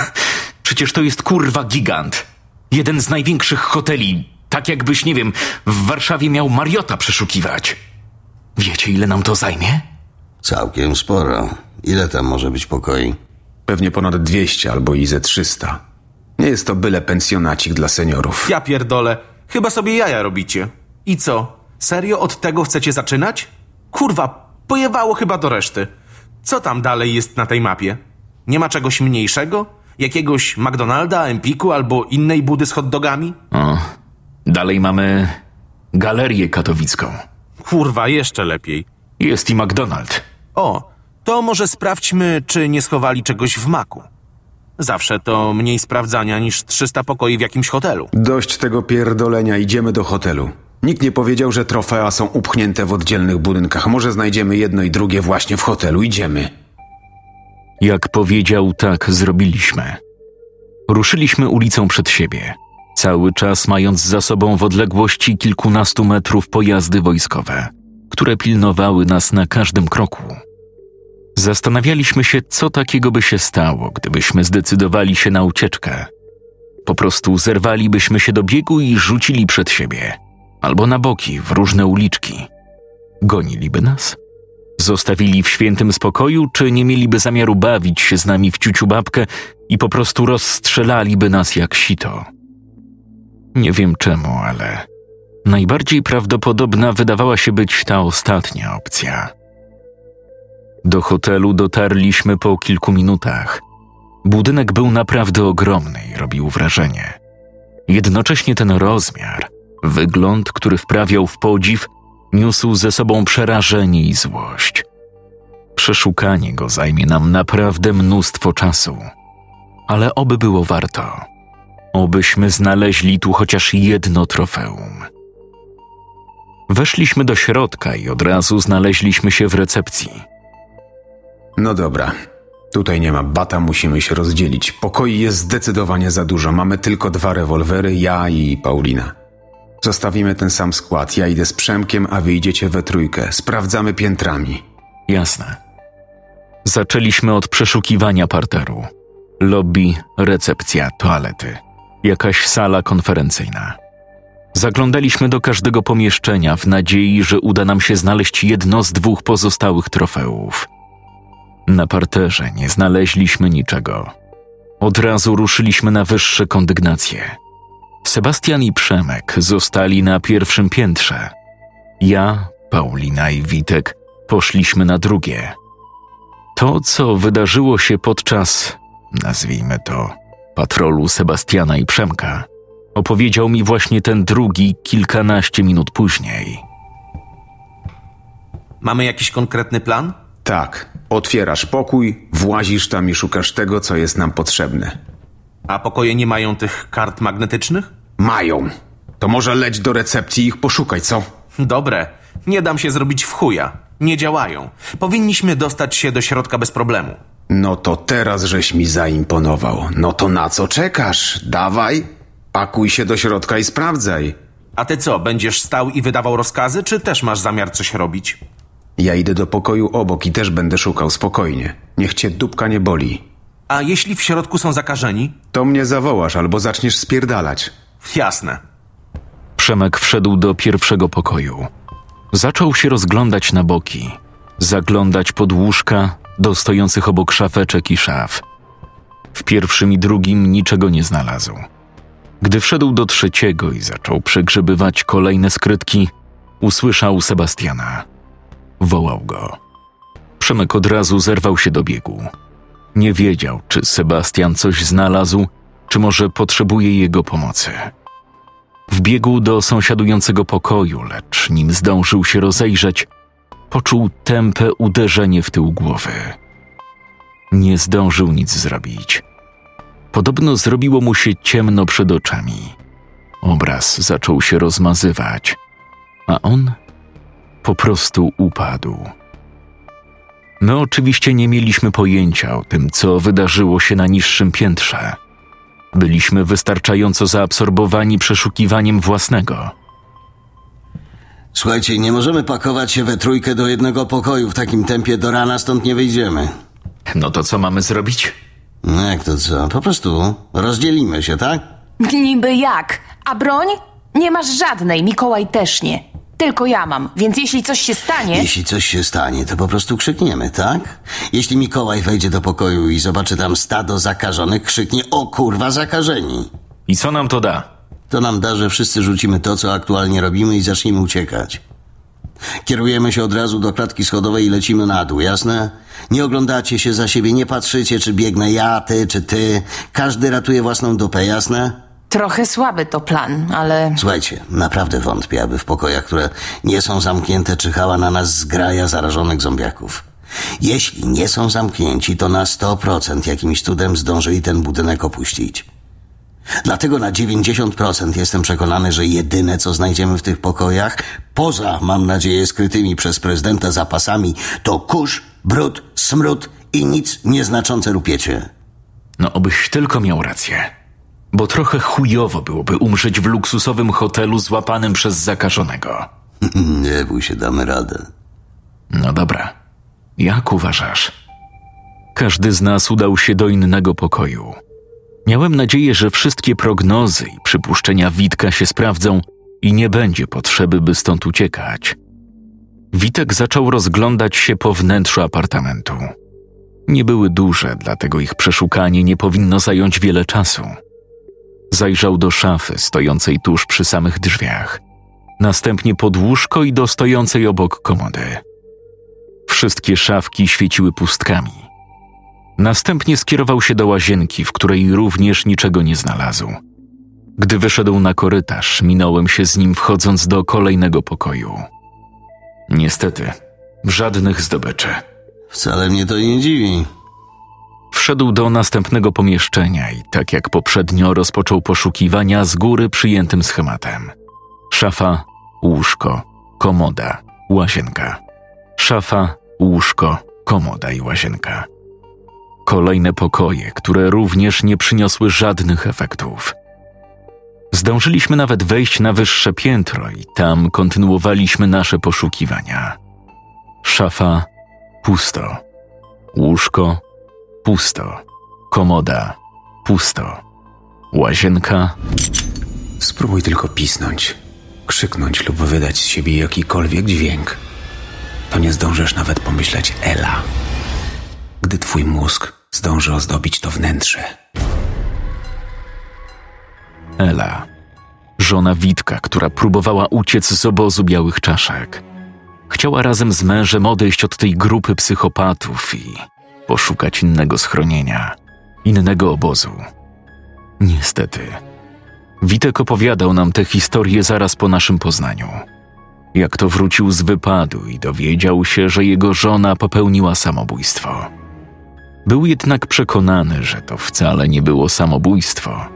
Przecież to jest kurwa gigant. Jeden z największych hoteli. Tak jakbyś, nie wiem, w Warszawie miał Mariota przeszukiwać. Wiecie, ile nam to zajmie? Całkiem sporo. Ile tam może być pokoi? Pewnie ponad 200 albo i ze 300. Nie jest to byle pensjonacik dla seniorów. Ja pierdolę. Chyba sobie jaja robicie. I co? Serio od tego chcecie zaczynać? Kurwa, Pojewało chyba do reszty. Co tam dalej jest na tej mapie? Nie ma czegoś mniejszego? Jakiegoś McDonalda, Empiku albo innej budy z hot dogami? O, dalej mamy galerię katowicką. Kurwa, jeszcze lepiej. Jest i McDonald. O, to może sprawdźmy, czy nie schowali czegoś w maku. Zawsze to mniej sprawdzania niż 300 pokoi w jakimś hotelu. Dość tego pierdolenia, idziemy do hotelu. Nikt nie powiedział, że trofea są upchnięte w oddzielnych budynkach. Może znajdziemy jedno i drugie właśnie w hotelu. Idziemy. Jak powiedział, tak zrobiliśmy. Ruszyliśmy ulicą przed siebie, cały czas mając za sobą w odległości kilkunastu metrów pojazdy wojskowe, które pilnowały nas na każdym kroku. Zastanawialiśmy się, co takiego by się stało, gdybyśmy zdecydowali się na ucieczkę. Po prostu zerwalibyśmy się do biegu i rzucili przed siebie, albo na boki, w różne uliczki. Goniliby nas? Zostawili w świętym spokoju, czy nie mieliby zamiaru bawić się z nami w ciuciu babkę i po prostu rozstrzelaliby nas jak sito? Nie wiem czemu, ale najbardziej prawdopodobna wydawała się być ta ostatnia opcja. Do hotelu dotarliśmy po kilku minutach. Budynek był naprawdę ogromny i robił wrażenie. Jednocześnie ten rozmiar, wygląd, który wprawiał w podziw, niósł ze sobą przerażenie i złość. Przeszukanie go zajmie nam naprawdę mnóstwo czasu, ale oby było warto. Obyśmy znaleźli tu chociaż jedno trofeum. Weszliśmy do środka i od razu znaleźliśmy się w recepcji. No dobra. Tutaj nie ma bata, musimy się rozdzielić. Pokoi jest zdecydowanie za dużo. Mamy tylko dwa rewolwery, ja i Paulina. Zostawimy ten sam skład. Ja idę z Przemkiem, a wy idziecie we trójkę. Sprawdzamy piętrami. Jasne. Zaczęliśmy od przeszukiwania parteru. Lobby, recepcja, toalety. Jakaś sala konferencyjna. Zaglądaliśmy do każdego pomieszczenia w nadziei, że uda nam się znaleźć jedno z dwóch pozostałych trofeów. Na parterze nie znaleźliśmy niczego. Od razu ruszyliśmy na wyższe kondygnacje. Sebastian i Przemek zostali na pierwszym piętrze. Ja, Paulina i Witek poszliśmy na drugie. To, co wydarzyło się podczas, nazwijmy to, patrolu Sebastiana i Przemka, opowiedział mi właśnie ten drugi kilkanaście minut później. Mamy jakiś konkretny plan? Tak. Otwierasz pokój, włazisz tam i szukasz tego, co jest nam potrzebne. A pokoje nie mają tych kart magnetycznych? Mają. To może leć do recepcji i ich poszukaj, co? Dobre. Nie dam się zrobić w chuja. Nie działają. Powinniśmy dostać się do środka bez problemu. No to teraz żeś mi zaimponował. No to na co czekasz? Dawaj, pakuj się do środka i sprawdzaj. A ty co, będziesz stał i wydawał rozkazy, czy też masz zamiar coś robić? Ja idę do pokoju obok i też będę szukał spokojnie. Niech cię dupka nie boli. A jeśli w środku są zakażeni? To mnie zawołasz albo zaczniesz spierdalać. Jasne. Przemek wszedł do pierwszego pokoju. Zaczął się rozglądać na boki, zaglądać pod łóżka do stojących obok szafeczek i szaf. W pierwszym i drugim niczego nie znalazł. Gdy wszedł do trzeciego i zaczął przegrzebywać kolejne skrytki, usłyszał Sebastiana. Wołał go. Przemek od razu zerwał się do biegu. Nie wiedział, czy Sebastian coś znalazł, czy może potrzebuje jego pomocy. Wbiegł do sąsiadującego pokoju, lecz nim zdążył się rozejrzeć, poczuł tępe uderzenie w tył głowy. Nie zdążył nic zrobić. Podobno zrobiło mu się ciemno przed oczami. Obraz zaczął się rozmazywać, a on po prostu upadł. My oczywiście nie mieliśmy pojęcia o tym, co wydarzyło się na niższym piętrze. Byliśmy wystarczająco zaabsorbowani przeszukiwaniem własnego. Słuchajcie, nie możemy pakować się we trójkę do jednego pokoju. W takim tempie do rana stąd nie wyjdziemy. No to co mamy zrobić? No jak to co? Po prostu rozdzielimy się, tak? Niby jak? A broń? Nie masz żadnej, Mikołaj też nie. Tylko ja mam, więc jeśli coś się stanie... Jeśli coś się stanie, to po prostu krzykniemy, tak? Jeśli Mikołaj wejdzie do pokoju i zobaczy tam stado zakażonych, krzyknie o kurwa zakażeni. I co nam to da? To nam da, że wszyscy rzucimy to, co aktualnie robimy i zaczniemy uciekać. Kierujemy się od razu do klatki schodowej i lecimy na dół, jasne? Nie oglądacie się za siebie, nie patrzycie, czy biegnę ja, ty, czy ty. Każdy ratuje własną dupę, jasne? Trochę słaby to plan, ale Słuchajcie, naprawdę wątpię, aby w pokojach, które nie są zamknięte, czyhała na nas zgraja zarażonych zombiaków. Jeśli nie są zamknięci, to na 100% jakimś cudem zdążyli ten budynek opuścić. Dlatego na 90% jestem przekonany, że jedyne, co znajdziemy w tych pokojach, poza, mam nadzieję, skrytymi przez prezydenta zapasami, to kurz, brud, smród i nic nieznaczące rupiecie. No, obyś tylko miał rację. Bo trochę chujowo byłoby umrzeć w luksusowym hotelu złapanym przez zakażonego. nie bój się, damy radę. No dobra. Jak uważasz? Każdy z nas udał się do innego pokoju. Miałem nadzieję, że wszystkie prognozy i przypuszczenia Witka się sprawdzą i nie będzie potrzeby, by stąd uciekać. Witek zaczął rozglądać się po wnętrzu apartamentu. Nie były duże, dlatego ich przeszukanie nie powinno zająć wiele czasu. Zajrzał do szafy stojącej tuż przy samych drzwiach, następnie pod łóżko i do stojącej obok komody. Wszystkie szafki świeciły pustkami. Następnie skierował się do łazienki, w której również niczego nie znalazł. Gdy wyszedł na korytarz, minąłem się z nim wchodząc do kolejnego pokoju. Niestety, żadnych zdobyczy. Wcale mnie to nie dziwi. Wszedł do następnego pomieszczenia i tak jak poprzednio rozpoczął poszukiwania z góry przyjętym schematem. Szafa, łóżko, komoda, łazienka. Szafa, łóżko, komoda i łazienka. Kolejne pokoje, które również nie przyniosły żadnych efektów. Zdążyliśmy nawet wejść na wyższe piętro i tam kontynuowaliśmy nasze poszukiwania. Szafa pusto. Łóżko pusto. Komoda pusto. Łazienka Spróbuj tylko pisnąć, krzyknąć lub wydać z siebie jakikolwiek dźwięk. To nie zdążysz nawet pomyśleć Ela, gdy twój mózg zdąży ozdobić to wnętrze. Ela, żona Witka, która próbowała uciec z obozu białych czaszek. Chciała razem z mężem odejść od tej grupy psychopatów i poszukać innego schronienia, innego obozu. Niestety, Witek opowiadał nam tę historię zaraz po naszym poznaniu. Jak to wrócił z wypadu i dowiedział się, że jego żona popełniła samobójstwo. Był jednak przekonany, że to wcale nie było samobójstwo,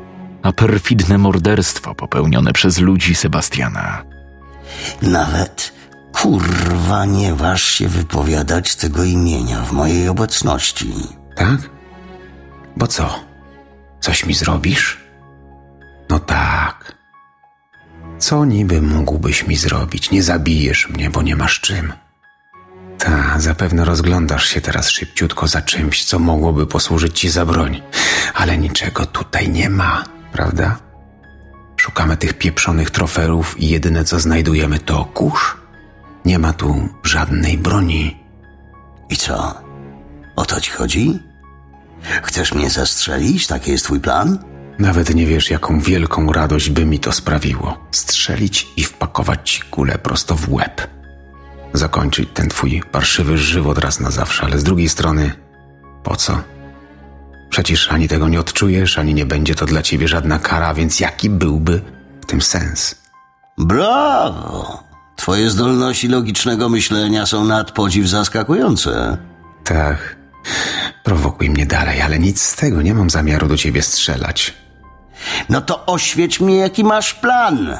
a perfidne morderstwo popełnione przez ludzi Sebastiana. Nawet kurwa nie waż się wypowiadać tego imienia w mojej obecności. Tak? Bo co? Coś mi zrobisz? No tak. Co niby mógłbyś mi zrobić? Nie zabijesz mnie, bo nie masz czym. Ta, zapewne rozglądasz się teraz szybciutko za czymś, co mogłoby posłużyć ci za broń. Ale niczego tutaj nie ma, prawda? Szukamy tych pieprzonych troferów i jedyne co znajdujemy to kurz. Nie ma tu żadnej broni. I co? O to ci chodzi? Chcesz mnie zastrzelić? Taki jest twój plan? Nawet nie wiesz, jaką wielką radość by mi to sprawiło. Strzelić i wpakować ci kulę prosto w łeb. Zakończyć ten twój parszywy żywot raz na zawsze, ale z drugiej strony, po co? Przecież ani tego nie odczujesz, ani nie będzie to dla ciebie żadna kara, więc jaki byłby w tym sens? Brawo! Twoje zdolności logicznego myślenia są nad podziw zaskakujące. Tak, prowokuj mnie dalej, ale nic z tego, nie mam zamiaru do ciebie strzelać. No to oświeć mnie, jaki masz plan.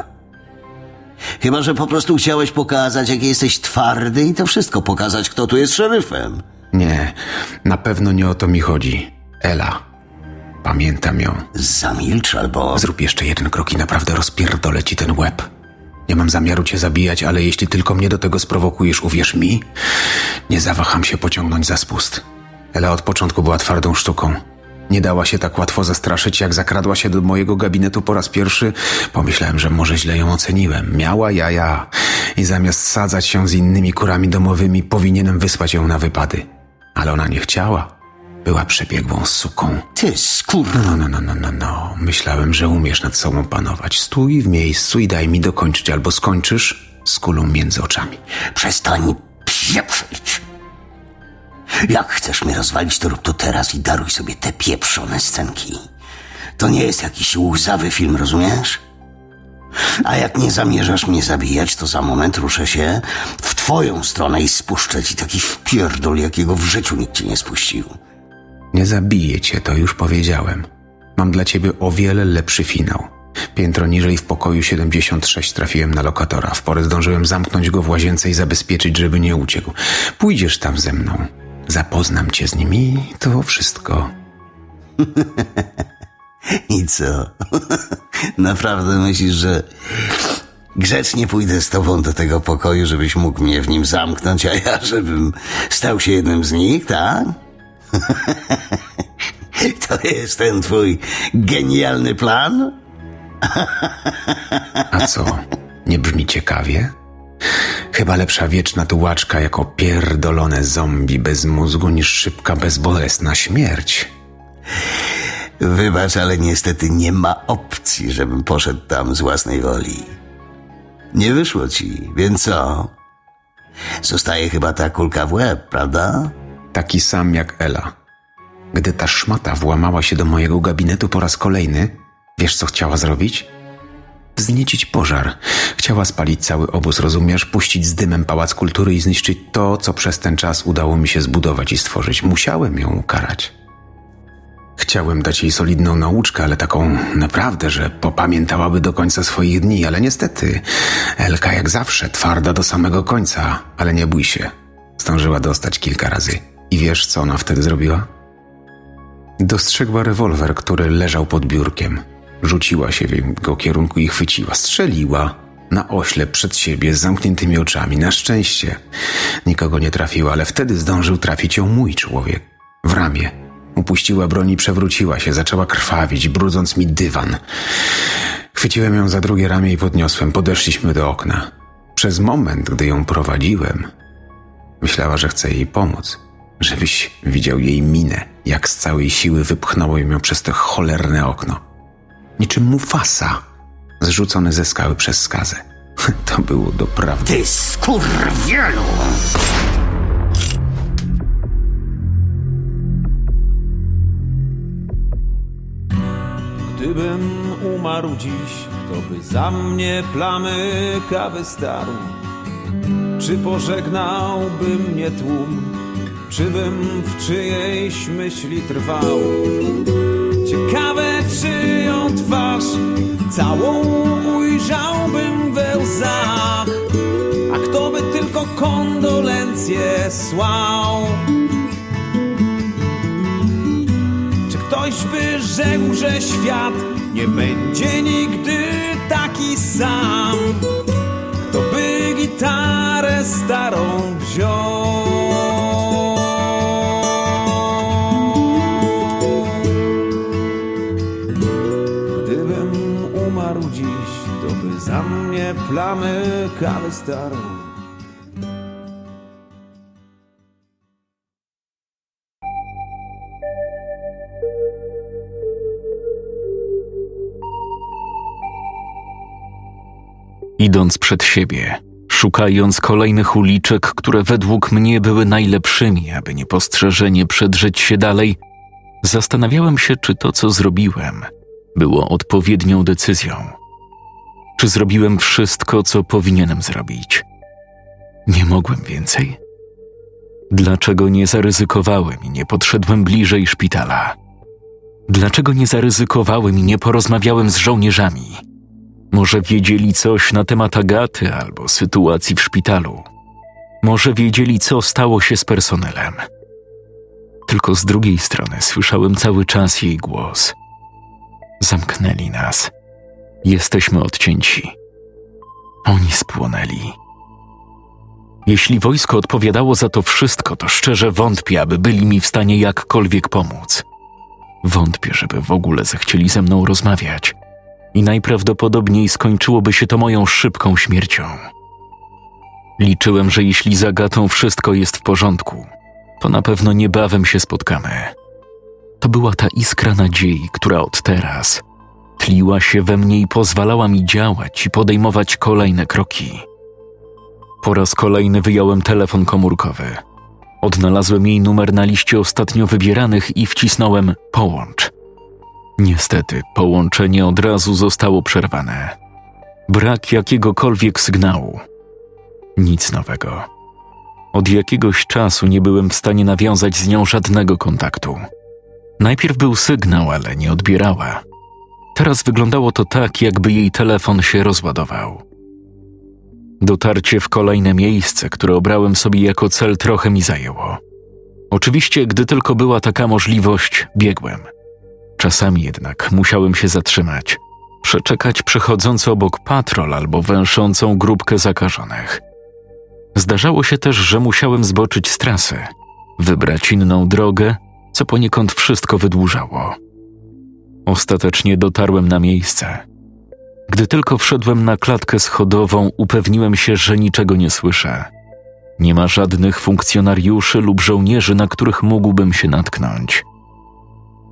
Chyba, że po prostu chciałeś pokazać, jaki jesteś twardy i to wszystko pokazać, kto tu jest szeryfem. Nie, na pewno nie o to mi chodzi. Ela, pamiętam ją. Zamilcz albo... Zrób jeszcze jeden krok i naprawdę rozpierdolę ci ten łeb. Nie mam zamiaru cię zabijać, ale jeśli tylko mnie do tego sprowokujesz, uwierz mi, nie zawaham się pociągnąć za spust. Ela od początku była twardą sztuką. Nie dała się tak łatwo zastraszyć, jak zakradła się do mojego gabinetu po raz pierwszy. Pomyślałem, że może źle ją oceniłem. Miała jaja i zamiast sadzać się z innymi kurami domowymi, powinienem wysłać ją na wypady. Ale ona nie chciała. Była przebiegłą suką. Ty skur... No, no, no, no, no, no. Myślałem, że umiesz nad sobą panować. Stój w miejscu i daj mi dokończyć, albo skończysz, z kulą między oczami. Przestań pieprzyć. Jak chcesz mnie rozwalić, to rób to teraz i daruj sobie te pieprzone scenki. To nie jest jakiś łzawy film, rozumiesz? A jak nie zamierzasz mnie zabijać, to za moment ruszę się w twoją stronę i spuszczę ci taki wpierdol, jakiego w życiu nikt ci nie spuścił. Nie zabiję cię, to już powiedziałem. Mam dla ciebie o wiele lepszy finał. Piętro niżej w pokoju 76 trafiłem na lokatora. W porę zdążyłem zamknąć go w łazience i zabezpieczyć, żeby nie uciekł. Pójdziesz tam ze mną. Zapoznam cię z nimi, to wszystko. I co? Naprawdę myślisz, że grzecznie pójdę z tobą do tego pokoju, żebyś mógł mnie w nim zamknąć, a ja żebym stał się jednym z nich, tak? To jest ten twój genialny plan? A co? Nie brzmi ciekawie? Chyba lepsza wieczna tułaczka jako pierdolone zombie bez mózgu niż szybka, bezbolesna śmierć. Wybacz, ale niestety nie ma opcji, żebym poszedł tam z własnej woli. Nie wyszło ci, więc co? Zostaje chyba ta kulka w łeb, prawda? Taki sam jak Ela. Gdy ta szmata włamała się do mojego gabinetu po raz kolejny, wiesz co chciała zrobić? Wzniecić pożar. Chciała spalić cały obóz, rozumiesz? Puścić z dymem pałac kultury i zniszczyć to, co przez ten czas udało mi się zbudować i stworzyć. Musiałem ją ukarać. Chciałem dać jej solidną nauczkę, ale taką naprawdę, że popamiętałaby do końca swoich dni, ale niestety Elka jak zawsze twarda do samego końca, ale nie bój się. Zdążyła dostać kilka razy. I wiesz, co ona wtedy zrobiła? Dostrzegła rewolwer, który leżał pod biurkiem. Rzuciła się w jego kierunku i chwyciła. Strzeliła na oślep przed siebie z zamkniętymi oczami. Na szczęście nikogo nie trafiła, ale wtedy zdążył trafić ją mój człowiek. W ramię. Upuściła broń i przewróciła się. Zaczęła krwawić, brudząc mi dywan. Chwyciłem ją za drugie ramię i podniosłem. Podeszliśmy do okna. Przez moment, gdy ją prowadziłem, myślała, że chcę jej pomóc. Żebyś widział jej minę, jak z całej siły wypchnąłem ją przez to cholerne okno. Niczym Mufasa, zrzucony ze skały przez skazę. To było doprawdy. Ty skurwielu! Gdybym umarł dziś, kto by za mnie plamy kawy starł? Czy pożegnałby mnie tłum? Czy bym w czyjejś myśli trwał? Ciekawe, czyją twarz całą ujrzałbym we łzach, a kto by tylko kondolencje słał? Czy ktoś by rzekł, że świat nie będzie nigdy taki sam? Kto by gitarę starą wziął? Plamy kawy starą? Idąc przed siebie, szukając kolejnych uliczek, które według mnie były najlepszymi, aby niepostrzeżenie przedrzeć się dalej, zastanawiałem się, czy to, co zrobiłem, było odpowiednią decyzją. Czy zrobiłem wszystko, co powinienem zrobić? Nie mogłem więcej? Dlaczego nie zaryzykowałem i nie podszedłem bliżej szpitala? Dlaczego nie zaryzykowałem i nie porozmawiałem z żołnierzami? Może wiedzieli coś na temat Agaty albo sytuacji w szpitalu. Może wiedzieli, co stało się z personelem. Tylko z drugiej strony słyszałem cały czas jej głos. Zamknęli nas. Jesteśmy odcięci. Oni spłonęli. Jeśli wojsko odpowiadało za to wszystko, to szczerze wątpię, aby byli mi w stanie jakkolwiek pomóc. Wątpię, żeby w ogóle zechcieli ze mną rozmawiać i najprawdopodobniej skończyłoby się to moją szybką śmiercią. Liczyłem, że jeśli z Agatą wszystko jest w porządku, to na pewno niebawem się spotkamy. To była ta iskra nadziei, która od teraz tliła się we mnie i pozwalała mi działać i podejmować kolejne kroki. Po raz kolejny wyjąłem telefon komórkowy. Odnalazłem jej numer na liście ostatnio wybieranych i wcisnąłem połącz. Niestety, połączenie od razu zostało przerwane. Brak jakiegokolwiek sygnału. Nic nowego. Od jakiegoś czasu nie byłem w stanie nawiązać z nią żadnego kontaktu. Najpierw był sygnał, ale nie odbierała. Teraz wyglądało to tak, jakby jej telefon się rozładował. Dotarcie w kolejne miejsce, które obrałem sobie jako cel, trochę mi zajęło. Oczywiście, gdy tylko była taka możliwość, biegłem. Czasami jednak musiałem się zatrzymać, przeczekać przechodzący obok patrol albo węszącą grupkę zakażonych. Zdarzało się też, że musiałem zboczyć z trasy, wybrać inną drogę, co poniekąd wszystko wydłużało. Ostatecznie dotarłem na miejsce. Gdy tylko wszedłem na klatkę schodową, upewniłem się, że niczego nie słyszę. Nie ma żadnych funkcjonariuszy lub żołnierzy, na których mógłbym się natknąć.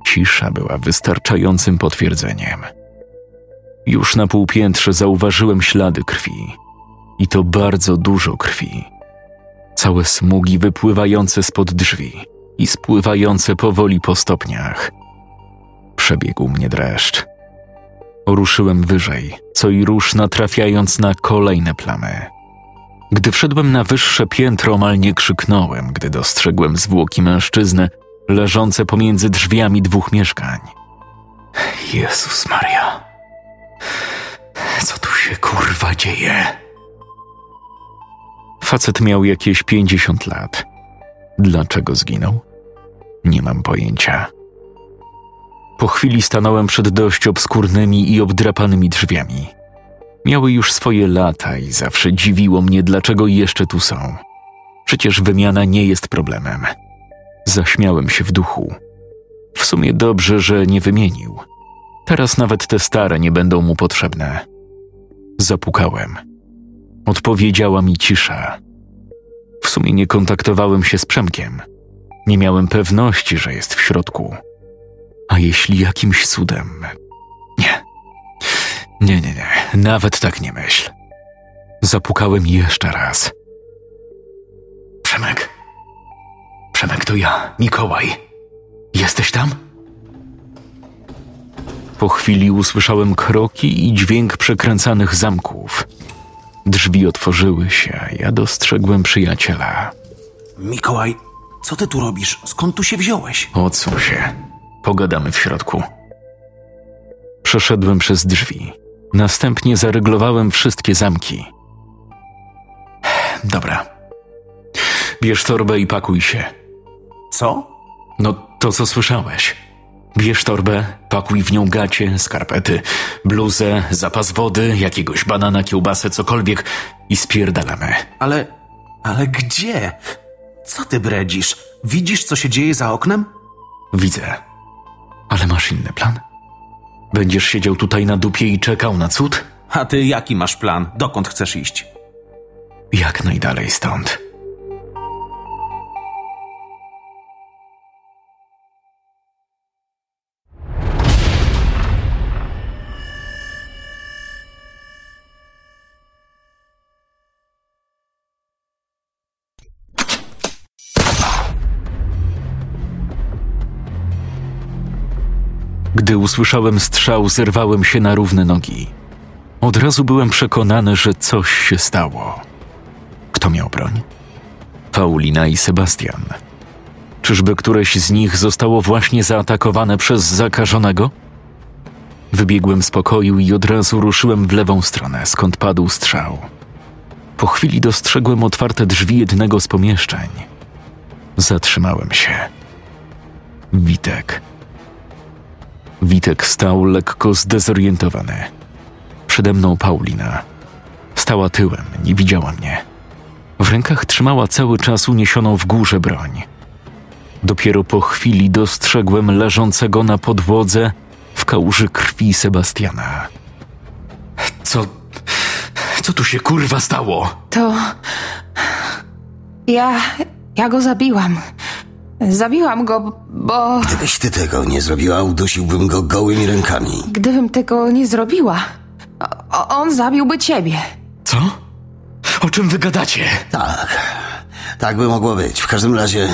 Cisza była wystarczającym potwierdzeniem. Już na półpiętrze zauważyłem ślady krwi. I to bardzo dużo krwi. Całe smugi wypływające spod drzwi i spływające powoli po stopniach. Przebiegł mnie dreszcz. Ruszyłem wyżej, co i rusz natrafiając na kolejne plamy. Gdy wszedłem na wyższe piętro, omal nie krzyknąłem, gdy dostrzegłem zwłoki mężczyzny leżące pomiędzy drzwiami dwóch mieszkań. Jezus Maria. Co tu się kurwa dzieje? Facet miał jakieś pięćdziesiąt lat. Dlaczego zginął? Nie mam pojęcia. Po chwili stanąłem przed dość obskurnymi i obdrapanymi drzwiami. Miały już swoje lata i zawsze dziwiło mnie, dlaczego jeszcze tu są. Przecież wymiana nie jest problemem. Zaśmiałem się w duchu. W sumie dobrze, że nie wymienił. Teraz nawet te stare nie będą mu potrzebne. Zapukałem. Odpowiedziała mi cisza. W sumie nie kontaktowałem się z Przemkiem. Nie miałem pewności, że jest w środku. A jeśli jakimś cudem. Nie. Nie, nie, nie. Nawet tak nie myśl. Zapukałem jeszcze raz. Przemek. Przemek, to ja, Mikołaj. Jesteś tam? Po chwili usłyszałem kroki i dźwięk przekręcanych zamków. Drzwi otworzyły się, ja dostrzegłem przyjaciela. Mikołaj, co ty tu robisz? Skąd tu się wziąłeś? Odsuń się. Pogadamy w środku. Przeszedłem przez drzwi. Następnie zaryglowałem wszystkie zamki. Dobra. Bierz torbę i pakuj się. Co? No to co słyszałeś. Bierz torbę, pakuj w nią gacie, skarpety, bluzę, zapas wody, jakiegoś banana, kiełbasę, cokolwiek i spierdalamy. Ale. ale gdzie? Co ty bredzisz? Widzisz, co się dzieje za oknem? Widzę. Ale masz inny plan? Będziesz siedział tutaj na dupie i czekał na cud? A ty jaki masz plan? Dokąd chcesz iść? Jak najdalej stąd. Gdy usłyszałem strzał, zerwałem się na równe nogi. Od razu byłem przekonany, że coś się stało. Kto miał broń? Paulina i Sebastian. Czyżby któreś z nich zostało właśnie zaatakowane przez zakażonego? Wybiegłem z pokoju i od razu ruszyłem w lewą stronę, skąd padł strzał. Po chwili dostrzegłem otwarte drzwi jednego z pomieszczeń. Zatrzymałem się. Witek. Witek stał lekko zdezorientowany. Przede mną Paulina. Stała tyłem, nie widziała mnie. W rękach trzymała cały czas uniesioną w górze broń. Dopiero po chwili dostrzegłem leżącego na podłodze w kałuży krwi Sebastiana. Co. Co tu się kurwa stało? To. Ja. Ja go zabiłam. Zabiłam go, bo. Gdybyś ty tego nie zrobiła, udusiłbym go gołymi rękami. Gdybym tego nie zrobiła, o- on zabiłby ciebie. Co? O czym wy gadacie? Tak, tak by mogło być. W każdym razie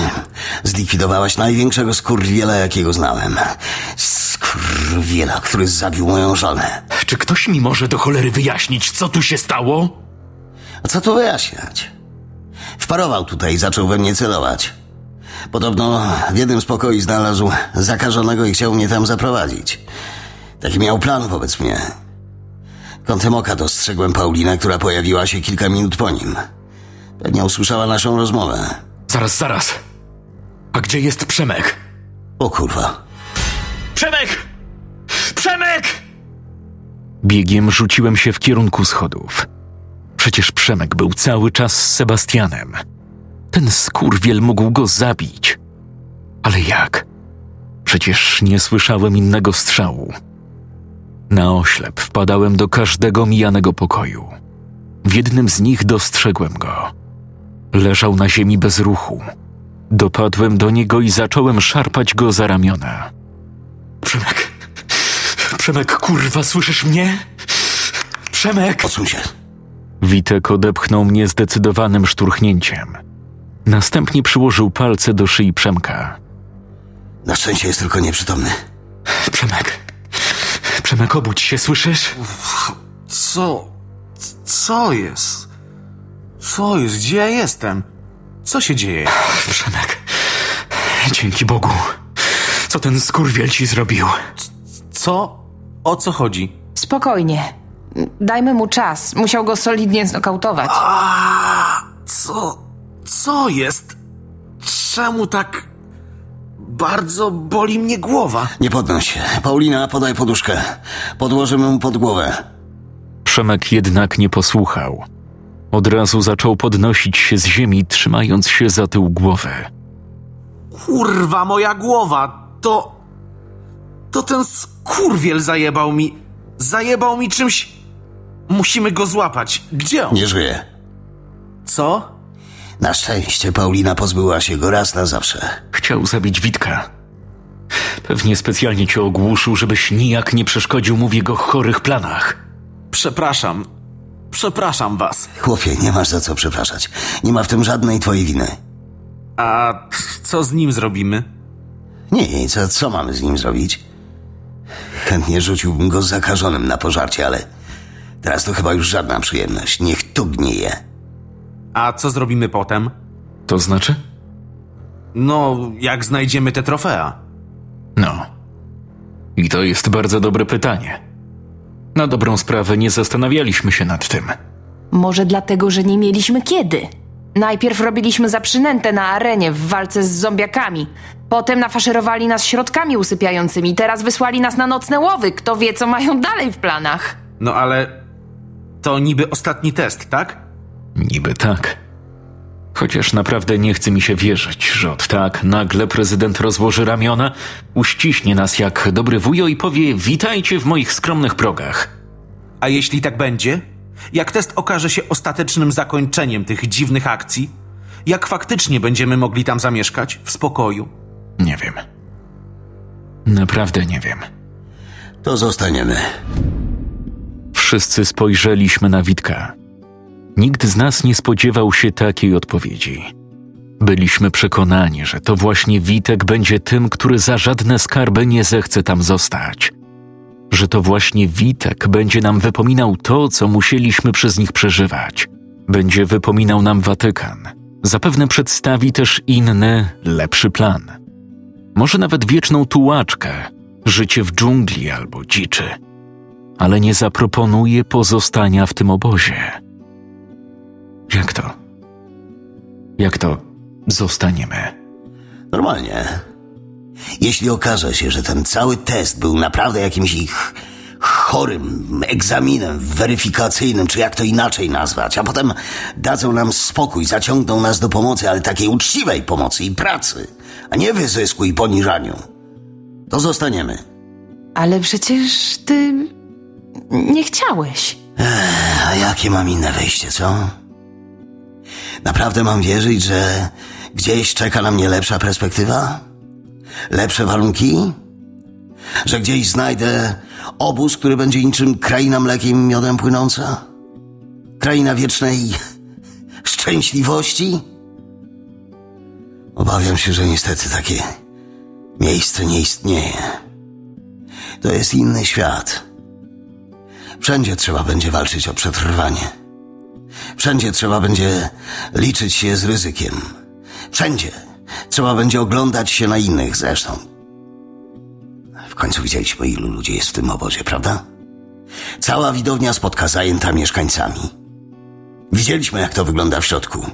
zlikwidowałaś największego skurwiela, jakiego znałem. Skurwiela, który zabił moją żonę. Czy ktoś mi może do cholery wyjaśnić, co tu się stało? A co tu wyjaśniać? Wparował tutaj i zaczął we mnie celować. Podobno w jednym z pokoi znalazł zakażonego i chciał mnie tam zaprowadzić. Taki miał plan wobec mnie. Kątem oka dostrzegłem Paulinę, która pojawiła się kilka minut po nim. Pewnie usłyszała naszą rozmowę. Zaraz, zaraz. A gdzie jest Przemek? O kurwa. Przemek! Przemek! Biegiem rzuciłem się w kierunku schodów. Przecież Przemek był cały czas z Sebastianem. Ten skurwiel mógł go zabić. Ale jak? Przecież nie słyszałem innego strzału. Na oślep wpadałem do każdego mijanego pokoju. W jednym z nich dostrzegłem go. Leżał na ziemi bez ruchu. Dopadłem do niego i zacząłem szarpać go za ramiona. Przemek! Przemek, kurwa, słyszysz mnie? Przemek! Odsuń się. Witek odepchnął mnie zdecydowanym szturchnięciem. Następnie przyłożył palce do szyi Przemka. Na szczęście jest tylko nieprzytomny. Przemek! Przemek, obudź się, słyszysz? Co? Co jest? Co jest? Gdzie ja jestem? Co się dzieje? Przemek, dzięki Bogu. Co ten skurwiel ci zrobił? Co? O co chodzi? Spokojnie. Dajmy mu czas. Musiał go solidnie znokautować. A co? Co jest? Czemu tak bardzo boli mnie głowa? Nie podnoś się. Paulina, podaj poduszkę. Podłożymy mu pod głowę. Przemek jednak nie posłuchał. Od razu zaczął podnosić się z ziemi, trzymając się za tył głowy. Kurwa, moja głowa! To. To ten skurwiel zajebał mi. Zajebał mi czymś. Musimy go złapać. Gdzie on? Nie żyje. Co? Na szczęście Paulina pozbyła się go raz na zawsze. Chciał zabić Witka. Pewnie specjalnie cię ogłuszył, żebyś nijak nie przeszkodził mu w jego chorych planach. Przepraszam. Przepraszam was. Chłopie, nie masz za co przepraszać. Nie ma w tym żadnej twojej winy. A co z nim zrobimy? Nie, co, co mamy z nim zrobić? Chętnie rzuciłbym go zakażonym na pożarcie, ale teraz to chyba już żadna przyjemność. Niech tu gnieje. A co zrobimy potem? To znaczy? No, jak znajdziemy te trofea. No. I to jest bardzo dobre pytanie. Na dobrą sprawę nie zastanawialiśmy się nad tym. Może dlatego, że nie mieliśmy kiedy. Najpierw robiliśmy za przynętę na arenie w walce z zombiakami. Potem nafaszerowali nas środkami usypiającymi. Teraz wysłali nas na nocne łowy. Kto wie, co mają dalej w planach. No ale. To niby ostatni test, tak? Niby tak. Chociaż naprawdę nie chce mi się wierzyć, że od tak nagle prezydent rozłoży ramiona, uściśnie nas jak dobry wujo i powie: Witajcie w moich skromnych progach. A jeśli tak będzie? Jak test okaże się ostatecznym zakończeniem tych dziwnych akcji? Jak faktycznie będziemy mogli tam zamieszkać? W spokoju? Nie wiem. Naprawdę nie wiem. To zostaniemy. Wszyscy spojrzeliśmy na Witka. Nikt z nas nie spodziewał się takiej odpowiedzi. Byliśmy przekonani, że to właśnie Witek będzie tym, który za żadne skarby nie zechce tam zostać. Że to właśnie Witek będzie nam wypominał to, co musieliśmy przez nich przeżywać. Będzie wypominał nam Watykan. Zapewne przedstawi też inny, lepszy plan. Może nawet wieczną tułaczkę, życie w dżungli albo dziczy. Ale nie zaproponuje pozostania w tym obozie. Jak to? Jak to zostaniemy? Normalnie. Jeśli okaże się, że ten cały test był naprawdę jakimś ich chorym egzaminem weryfikacyjnym, czy jak to inaczej nazwać, a potem dadzą nam spokój, zaciągną nas do pomocy, ale takiej uczciwej pomocy i pracy, a nie wyzysku i poniżaniu, to zostaniemy. Ale przecież ty nie chciałeś. A jakie mam inne wyjście, co? Naprawdę mam wierzyć, że gdzieś czeka na mnie lepsza perspektywa? Lepsze warunki? Że gdzieś znajdę obóz, który będzie niczym kraina mlekiem i miodem płynąca? Kraina wiecznej szczęśliwości? Obawiam się, że niestety takie miejsce nie istnieje. To jest inny świat. Wszędzie trzeba będzie walczyć o przetrwanie. Wszędzie trzeba będzie liczyć się z ryzykiem. Wszędzie trzeba będzie oglądać się na innych zresztą. W końcu widzieliśmy, ilu ludzi jest w tym obozie, prawda? Cała widownia spotka zajęta mieszkańcami. Widzieliśmy, jak to wygląda w środku.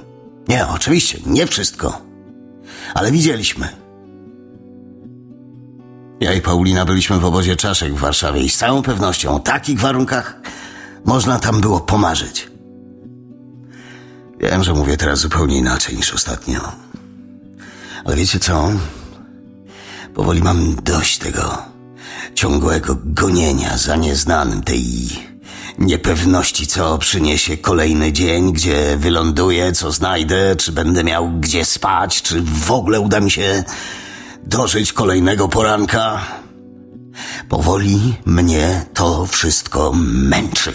Nie, oczywiście, nie wszystko. Ale widzieliśmy. Ja i Paulina byliśmy w obozie czaszek w Warszawie i z całą pewnością o takich warunkach można tam było pomarzyć. Wiem, że mówię teraz zupełnie inaczej niż ostatnio. Ale wiecie co? Powoli mam dość tego ciągłego gonienia za nieznanym, tej niepewności, co przyniesie kolejny dzień, gdzie wyląduję, co znajdę, czy będę miał gdzie spać, czy w ogóle uda mi się dożyć kolejnego poranka. Powoli mnie to wszystko męczy.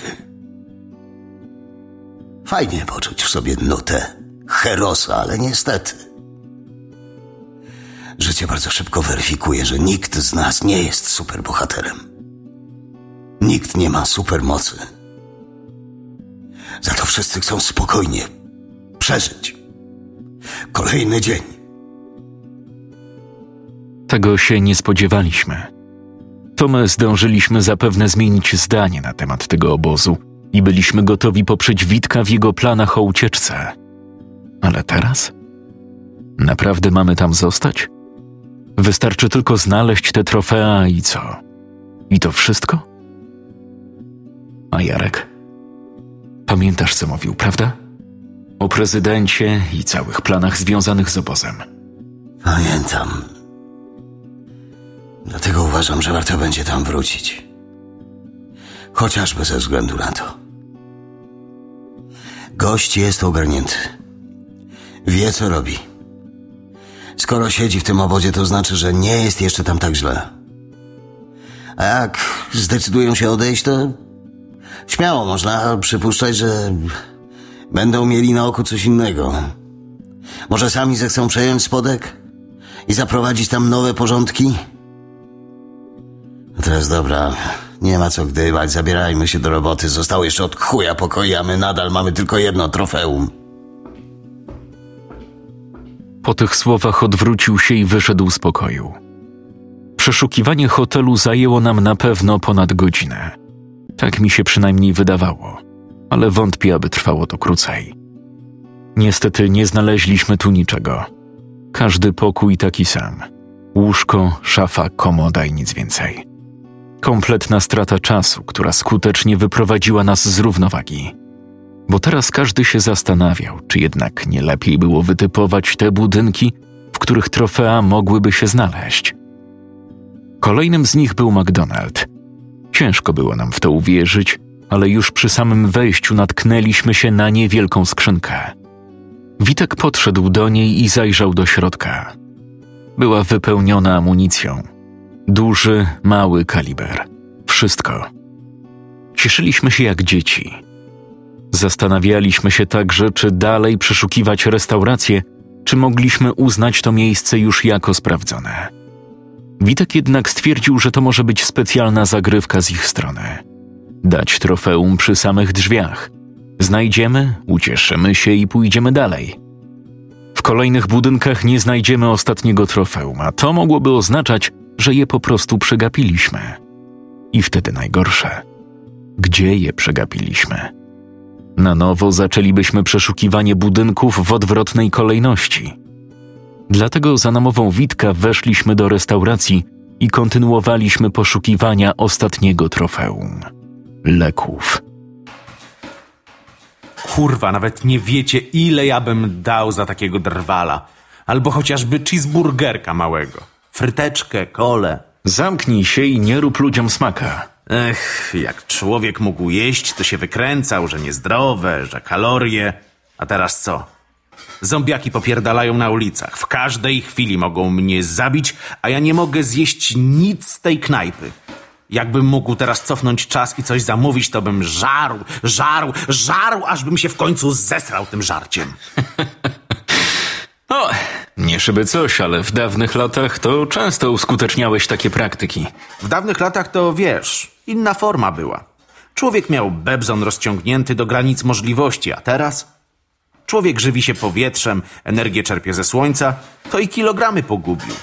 Fajnie poczuć w sobie nutę herosa, ale niestety. Życie bardzo szybko weryfikuje, że nikt z nas nie jest superbohaterem. Nikt nie ma supermocy. Za to wszyscy chcą spokojnie przeżyć kolejny dzień. Tego się nie spodziewaliśmy. To my zdążyliśmy zapewne zmienić zdanie na temat tego obozu i byliśmy gotowi poprzeć Witka w jego planach o ucieczce. Ale teraz? Naprawdę mamy tam zostać? Wystarczy tylko znaleźć te trofea i co? I to wszystko? A Jarek? Pamiętasz, co mówił, prawda? O prezydencie i całych planach związanych z obozem. Pamiętam. Dlatego uważam, że warto będzie tam wrócić. Chociażby ze względu na to. Gość jest ogarnięty. Wie, co robi. Skoro siedzi w tym obozie, to znaczy, że nie jest jeszcze tam tak źle. A jak zdecydują się odejść, to śmiało można przypuszczać, że będą mieli na oku coś innego. Może sami zechcą przejąć spodek i zaprowadzić tam nowe porządki? Teraz dobra, nie ma co gdybać, zabierajmy się do roboty. Zostało jeszcze od chuja pokoju, a my nadal mamy tylko jedno trofeum. Po tych słowach odwrócił się i wyszedł z pokoju. Przeszukiwanie hotelu zajęło nam na pewno ponad godzinę. Tak mi się przynajmniej wydawało, ale wątpię, aby trwało to krócej. Niestety nie znaleźliśmy tu niczego. Każdy pokój taki sam. Łóżko, szafa, komoda i nic więcej. Kompletna strata czasu, która skutecznie wyprowadziła nas z równowagi. Bo teraz każdy się zastanawiał, czy jednak nie lepiej było wytypować te budynki, w których trofea mogłyby się znaleźć. Kolejnym z nich był McDonald. Ciężko było nam w to uwierzyć, ale już przy samym wejściu natknęliśmy się na niewielką skrzynkę. Witek podszedł do niej i zajrzał do środka. Była wypełniona amunicją. Duży, mały kaliber. Wszystko. Cieszyliśmy się jak dzieci. Zastanawialiśmy się także, czy dalej przeszukiwać restaurację, czy mogliśmy uznać to miejsce już jako sprawdzone. Witek jednak stwierdził, że to może być specjalna zagrywka z ich strony. Dać trofeum przy samych drzwiach. Znajdziemy, ucieszymy się i pójdziemy dalej. W kolejnych budynkach nie znajdziemy ostatniego trofeum, a to mogłoby oznaczać, że je po prostu przegapiliśmy. I wtedy najgorsze. Gdzie je przegapiliśmy? Na nowo zaczęlibyśmy przeszukiwanie budynków w odwrotnej kolejności. Dlatego za namową Witka weszliśmy do restauracji i kontynuowaliśmy poszukiwania ostatniego trofeum leków. Kurwa, nawet nie wiecie, ile ja bym dał za takiego drwala. Albo chociażby cheeseburgerka małego. Fryteczkę, kole. Zamknij się i nie rób ludziom smaka. Ech, jak człowiek mógł jeść, to się wykręcał, że niezdrowe, że kalorie. A teraz co? Zombiaki popierdalają na ulicach. W każdej chwili mogą mnie zabić, a ja nie mogę zjeść nic z tej knajpy. Jakbym mógł teraz cofnąć czas i coś zamówić, to bym żarł, żarł, żarł, aż bym się w końcu zesrał tym żarciem. O, nie szyby coś, ale w dawnych latach to często uskuteczniałeś takie praktyki. W dawnych latach to, wiesz, inna forma była. Człowiek miał bebzon rozciągnięty do granic możliwości, a teraz? Człowiek żywi się powietrzem, energię czerpie ze słońca, to i kilogramy pogubił.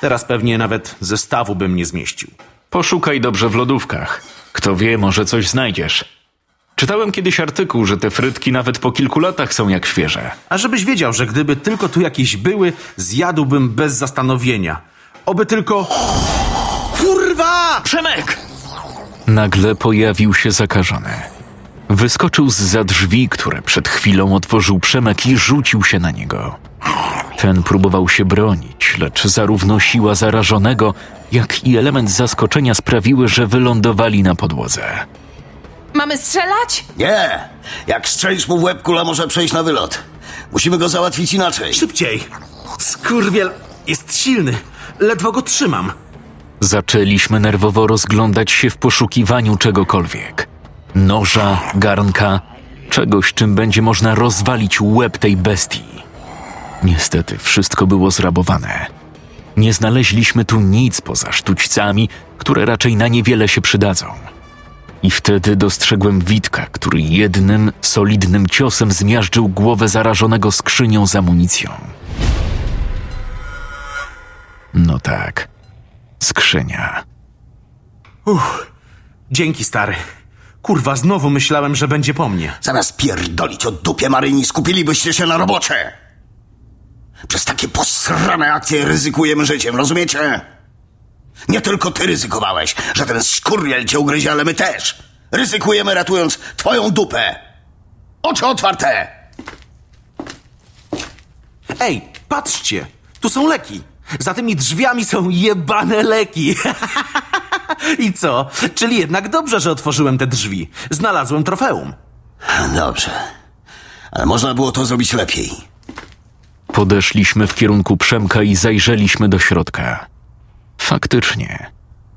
Teraz pewnie nawet zestawu bym nie zmieścił. Poszukaj dobrze w lodówkach. Kto wie, może coś znajdziesz. Czytałem kiedyś artykuł, że te frytki nawet po kilku latach są jak świeże. A żebyś wiedział, że gdyby tylko tu jakieś były, zjadłbym bez zastanowienia. Oby tylko... Kurwa! Przemek! Nagle pojawił się zakażony. Wyskoczył z za drzwi, które przed chwilą otworzył Przemek i rzucił się na niego. Ten próbował się bronić, lecz zarówno siła zarażonego, jak i element zaskoczenia sprawiły, że wylądowali na podłodze. Mamy strzelać? Nie! Jak strzelisz mu w łeb, kula może przejść na wylot. Musimy go załatwić inaczej. Szybciej! Skurwiel jest silny. Ledwo go trzymam. Zaczęliśmy nerwowo rozglądać się w poszukiwaniu czegokolwiek. Noża, garnka, czegoś, czym będzie można rozwalić łeb tej bestii. Niestety, wszystko było zrabowane. Nie znaleźliśmy tu nic poza sztućcami, które raczej na niewiele się przydadzą. I wtedy dostrzegłem Witka, który jednym, solidnym ciosem zmiażdżył głowę zarażonego skrzynią z amunicją. No tak, skrzynia. Dzięki, stary. Kurwa, znowu myślałem, że będzie po mnie. Zamiast pierdolić o dupie Maryni, skupilibyście się na robocie. Przez takie posrane akcje ryzykujemy życiem, rozumiecie? Nie tylko ty ryzykowałeś, że ten skurwiel cię ugryzie, ale my też. Ryzykujemy ratując twoją dupę. Oczy otwarte! Ej, patrzcie! Tu są leki. Za tymi drzwiami są jebane leki. I co? Czyli jednak dobrze, że otworzyłem te drzwi. Znalazłem trofeum. Dobrze. Ale można było to zrobić lepiej. Podeszliśmy w kierunku Przemka i zajrzeliśmy do środka. Faktycznie.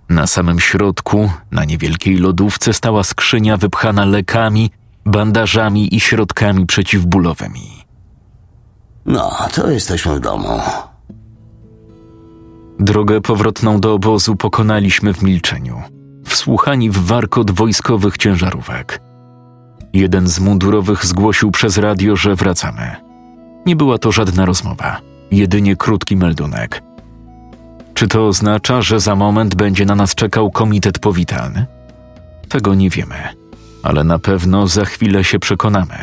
Na samym środku, na niewielkiej lodówce, stała skrzynia wypchana lekami, bandażami i środkami przeciwbólowymi. No, to jesteśmy w domu. Drogę powrotną do obozu pokonaliśmy w milczeniu, wsłuchani w warkot wojskowych ciężarówek. Jeden z mundurowych zgłosił przez radio, że wracamy. Nie była to żadna rozmowa, jedynie krótki meldunek. Czy to oznacza, że za moment będzie na nas czekał komitet powitalny? Tego nie wiemy, ale na pewno za chwilę się przekonamy.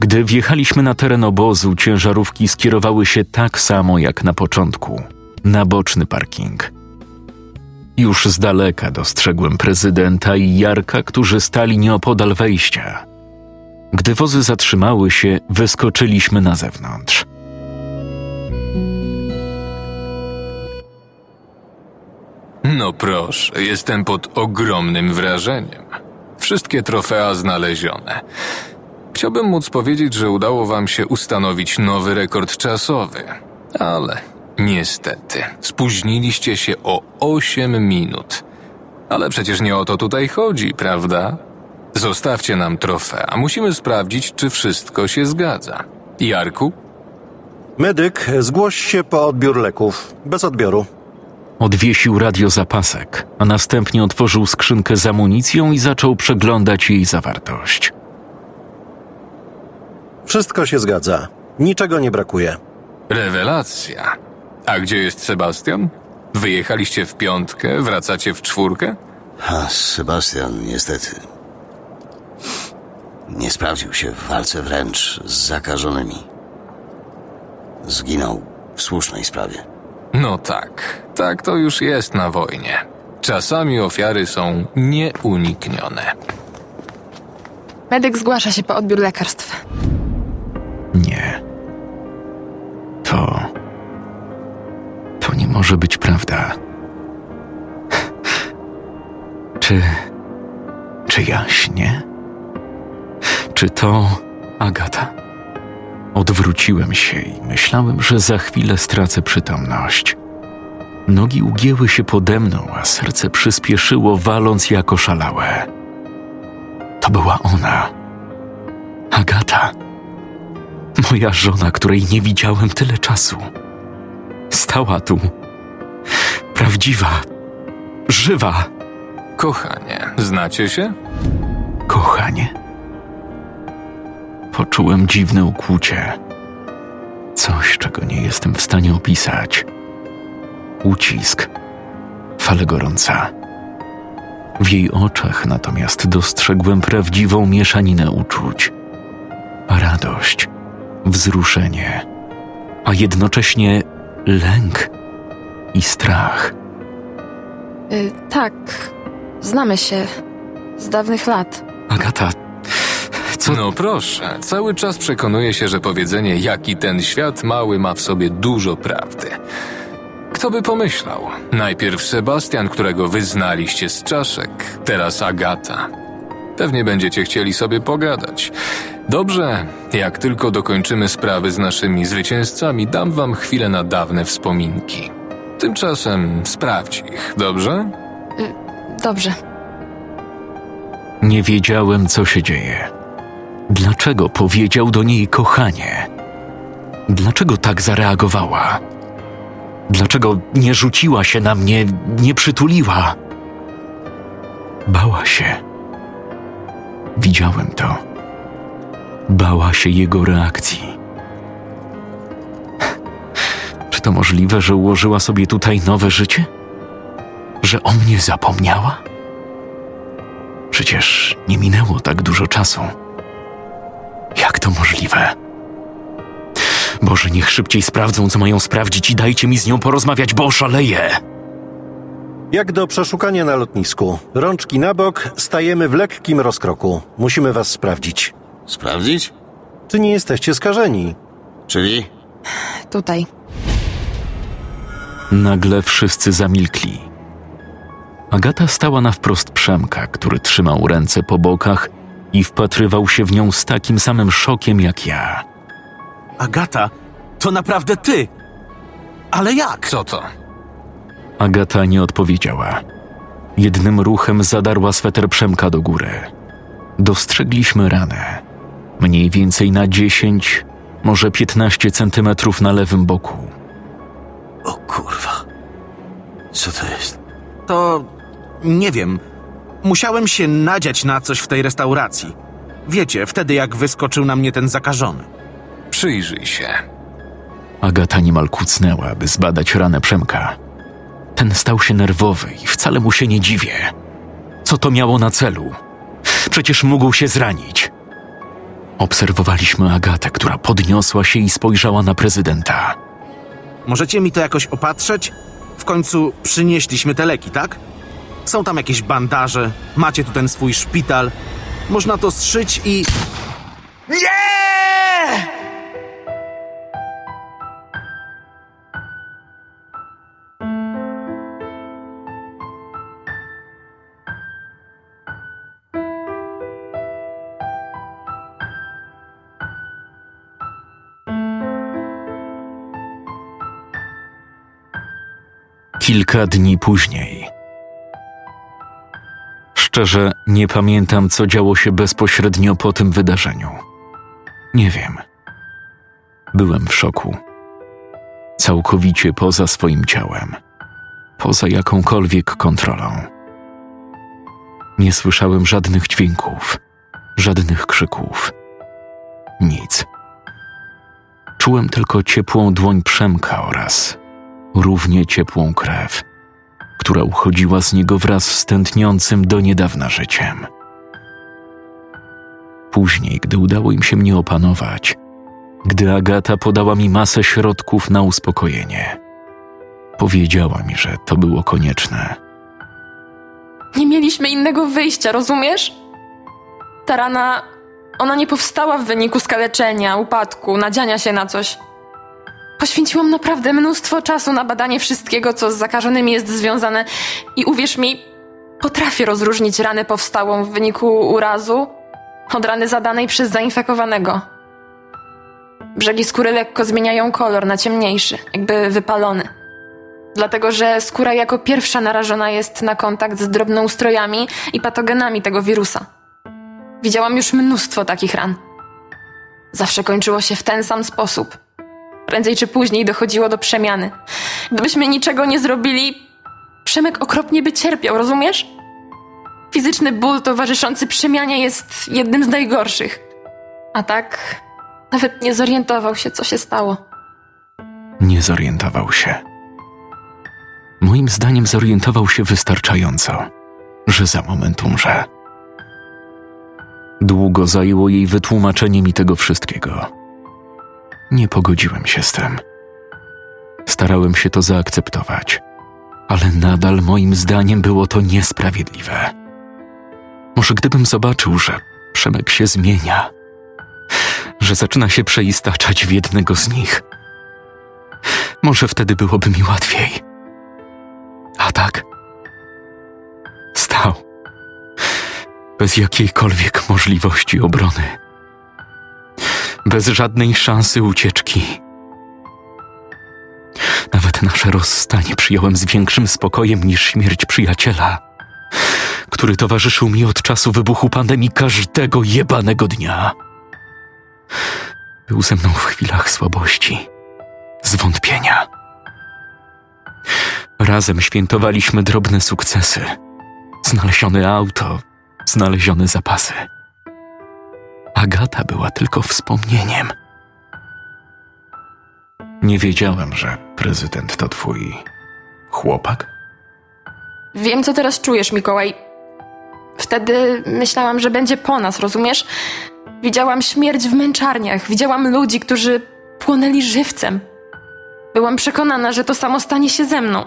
Gdy wjechaliśmy na teren obozu, ciężarówki skierowały się tak samo jak na początku na boczny parking. Już z daleka dostrzegłem prezydenta i Jarka, którzy stali nieopodal wejścia. Gdy wozy zatrzymały się, wyskoczyliśmy na zewnątrz. No proszę, jestem pod ogromnym wrażeniem. Wszystkie trofea znalezione. Chciałbym móc powiedzieć, że udało wam się ustanowić nowy rekord czasowy, ale niestety spóźniliście się o 8 minut. Ale przecież nie o to tutaj chodzi, prawda? Zostawcie nam trofea. Musimy sprawdzić, czy wszystko się zgadza. Jarku? Medyk, zgłoś się po odbiór leków. Bez odbioru. Odwiesił radiozapasek, a następnie otworzył skrzynkę z amunicją i zaczął przeglądać jej zawartość. Wszystko się zgadza. Niczego nie brakuje. Rewelacja. A gdzie jest Sebastian? Wyjechaliście w piątkę, wracacie w czwórkę? A Sebastian, niestety. Nie sprawdził się w walce wręcz z zakażonymi. Zginął w słusznej sprawie. No tak, tak to już jest na wojnie. Czasami ofiary są nieuniknione. Medyk zgłasza się po odbiór lekarstw. Nie. To. To nie może być prawda. Czy. Czy ja śnię? Czy to Agata? Odwróciłem się i myślałem, że za chwilę stracę przytomność. Nogi ugięły się pode mną, a serce przyspieszyło, waląc jak oszalałe. To była ona. Agata. Moja żona, której nie widziałem tyle czasu. Stała tu. Prawdziwa. Żywa. Kochanie, znacie się? Kochanie. Poczułem dziwne ukłucie. Coś, czego nie jestem w stanie opisać. Ucisk. Fale gorąca. W jej oczach natomiast dostrzegłem prawdziwą mieszaninę uczuć. Radość, wzruszenie, a jednocześnie lęk i strach. Y, tak, znamy się z dawnych lat. Agata? No proszę, cały czas przekonuję się, że powiedzenie jaki ten świat mały ma w sobie dużo prawdy. Kto by pomyślał? Najpierw Sebastian, którego wyznaliście z czaszek, teraz Agata. Pewnie będziecie chcieli sobie pogadać. Dobrze, jak tylko dokończymy sprawy z naszymi zwycięzcami, dam wam chwilę na dawne wspominki. Tymczasem sprawdź ich, dobrze? Dobrze. Nie wiedziałem, co się dzieje. Dlaczego powiedział do niej kochanie? Dlaczego tak zareagowała? Dlaczego nie rzuciła się na mnie, nie przytuliła? Bała się. Widziałem to. Bała się jego reakcji. Czy to możliwe, że ułożyła sobie tutaj nowe życie? Że o mnie zapomniała? Przecież nie minęło tak dużo czasu. Jak to możliwe? Boże, niech szybciej sprawdzą, co mają sprawdzić i dajcie mi z nią porozmawiać, bo oszaleję. Jak do przeszukania na lotnisku. Rączki na bok, stajemy w lekkim rozkroku. Musimy was sprawdzić. Sprawdzić? Czy nie jesteście skażeni? Czyli? Tutaj. Nagle wszyscy zamilkli. Agata stała na wprost Przemka, który trzymał ręce po bokach i wpatrywał się w nią z takim samym szokiem jak ja. Agata, to naprawdę ty! Ale jak? Co to? Agata nie odpowiedziała. Jednym ruchem zadarła sweter Przemka do góry. Dostrzegliśmy ranę. Mniej więcej na 10, może 15 centymetrów na lewym boku. O kurwa. Co to jest? To nie wiem. Musiałem się nadziać na coś w tej restauracji. Wiecie, wtedy jak wyskoczył na mnie ten zakażony. Przyjrzyj się. Agata niemal kucnęła, by zbadać ranę Przemka. Ten stał się nerwowy i wcale mu się nie dziwię. Co to miało na celu? Przecież mógł się zranić. Obserwowaliśmy Agatę, która podniosła się i spojrzała na prezydenta. Możecie mi to jakoś opatrzeć? W końcu przynieśliśmy te leki, tak? Są tam jakieś bandaże, macie tu ten swój szpital. Można to zszyć i... Kilka dni później. Szczerze, nie pamiętam, co działo się bezpośrednio po tym wydarzeniu. Nie wiem. Byłem w szoku. Całkowicie poza swoim ciałem, poza jakąkolwiek kontrolą. Nie słyszałem żadnych dźwięków, żadnych krzyków. Nic. Czułem tylko ciepłą dłoń Przemka oraz równie ciepłą krew, która uchodziła z niego wraz z tętniącym do niedawna życiem. Później, gdy udało im się mnie opanować, gdy Agata podała mi masę środków na uspokojenie, powiedziała mi, że to było konieczne. Nie mieliśmy innego wyjścia, rozumiesz? Ta rana, ona nie powstała w wyniku skaleczenia, upadku, nadziania się na coś. Poświęciłam naprawdę mnóstwo czasu na badanie wszystkiego, co z zakażonymi jest związane i uwierz mi, potrafię rozróżnić ranę powstałą w wyniku urazu od rany zadanej przez zainfekowanego. Brzegi skóry lekko zmieniają kolor na ciemniejszy, jakby wypalony. Dlatego, że skóra jako pierwsza narażona jest na kontakt z drobnoustrojami i patogenami tego wirusa. Widziałam już mnóstwo takich ran. Zawsze kończyło się w ten sam sposób. Prędzej czy później dochodziło do przemiany. Gdybyśmy niczego nie zrobili, Przemek okropnie by cierpiał, rozumiesz? Fizyczny ból towarzyszący przemianie jest jednym z najgorszych. A tak, nawet nie zorientował się, co się stało. Nie zorientował się. Moim zdaniem zorientował się wystarczająco, że za moment umrze. Długo zajęło jej wytłumaczenie mi tego wszystkiego. Nie pogodziłem się z tym. Starałem się to zaakceptować, ale nadal moim zdaniem było to niesprawiedliwe. Może gdybym zobaczył, że Przemek się zmienia, że zaczyna się przeistaczać w jednego z nich, może wtedy byłoby mi łatwiej. A tak, stał bez jakiejkolwiek możliwości obrony, bez żadnej szansy ucieczki. Nawet nasze rozstanie przyjąłem z większym spokojem niż śmierć przyjaciela, który towarzyszył mi od czasu wybuchu pandemii każdego jebanego dnia. Był ze mną w chwilach słabości, zwątpienia. Razem świętowaliśmy drobne sukcesy. Znalezione auto, znalezione zapasy. Agata była tylko wspomnieniem. Nie wiedziałem, że prezydent to twój chłopak. Wiem, co teraz czujesz, Mikołaj. Wtedy myślałam, że będzie po nas, rozumiesz? Widziałam śmierć w męczarniach, widziałam ludzi, którzy płonęli żywcem. Byłam przekonana, że to samo stanie się ze mną.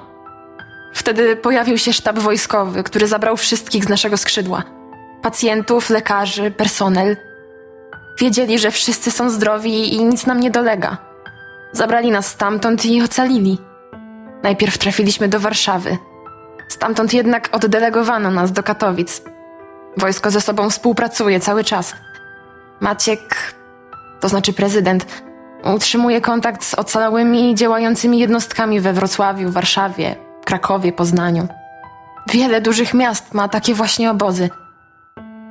Wtedy pojawił się sztab wojskowy, który zabrał wszystkich z naszego skrzydła: pacjentów, lekarzy, personel. Wiedzieli, że wszyscy są zdrowi i nic nam nie dolega. Zabrali nas stamtąd i ocalili. Najpierw trafiliśmy do Warszawy. Stamtąd jednak oddelegowano nas do Katowic. Wojsko ze sobą współpracuje cały czas. Maciek, to znaczy prezydent, utrzymuje kontakt z ocalałymi działającymi jednostkami we Wrocławiu, Warszawie, Krakowie, Poznaniu. Wiele dużych miast ma takie właśnie obozy.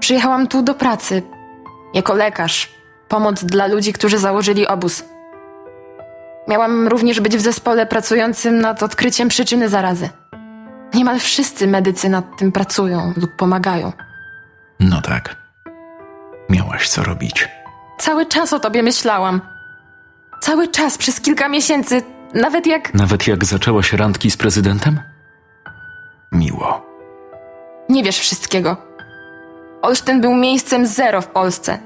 Przyjechałam tu do pracy, jako lekarz, pomoc dla ludzi, którzy założyli obóz. Miałam również być w zespole pracującym nad odkryciem przyczyny zarazy. Niemal wszyscy medycy nad tym pracują lub pomagają. No tak. Miałaś co robić. Cały czas o tobie myślałam. Cały czas, przez kilka miesięcy, nawet jak. Nawet jak zaczęłaś randki z prezydentem? Miło. Nie wiesz wszystkiego. Olsztyn był miejscem zero w Polsce.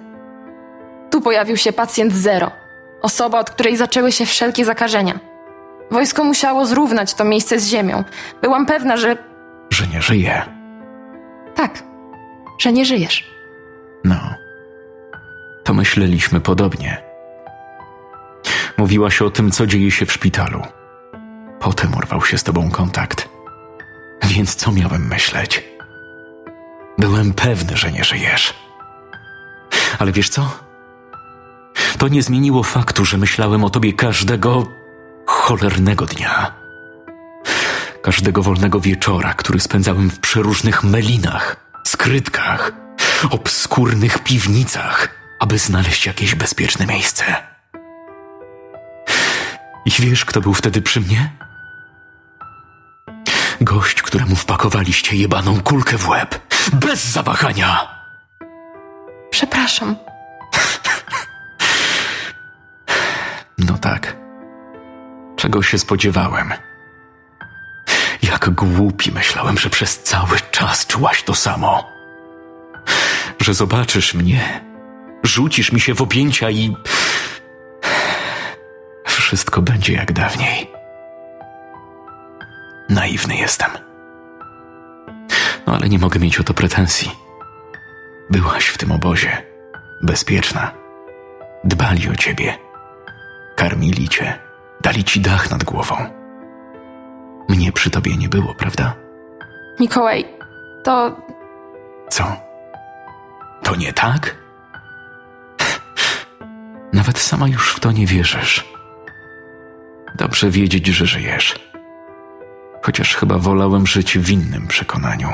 Tu pojawił się pacjent zero. Osoba, od której zaczęły się wszelkie zakażenia. Wojsko musiało zrównać to miejsce z ziemią. Byłam pewna, że. Że nie żyje. Tak, że nie żyjesz. No. To myśleliśmy podobnie. Mówiłaś o tym, co dzieje się w szpitalu. Potem urwał się z tobą kontakt. Więc co miałem myśleć? Byłem pewny, że nie żyjesz. Ale wiesz co? To nie zmieniło faktu, że myślałem o tobie każdego cholernego dnia. Każdego wolnego wieczora, który spędzałem w przeróżnych melinach, skrytkach, obskurnych piwnicach, aby znaleźć jakieś bezpieczne miejsce. I wiesz, kto był wtedy przy mnie? Gość, któremu wpakowaliście jebaną kulkę w łeb. Bez zawahania! Przepraszam. Tak. Czego się spodziewałem? Jak głupi myślałem, że przez cały czas czułaś to samo. Że zobaczysz mnie, rzucisz mi się w objęcia i. Wszystko będzie jak dawniej. Naiwny jestem. No ale nie mogę mieć o to pretensji. Byłaś w tym obozie, bezpieczna. Dbali o ciebie, karmili cię, dali ci dach nad głową. Mnie przy tobie nie było, prawda? Mikołaj, to. Co? To nie tak? Nawet sama już w to nie wierzysz. Dobrze wiedzieć, że żyjesz. chociaż chyba wolałem żyć w innym przekonaniu.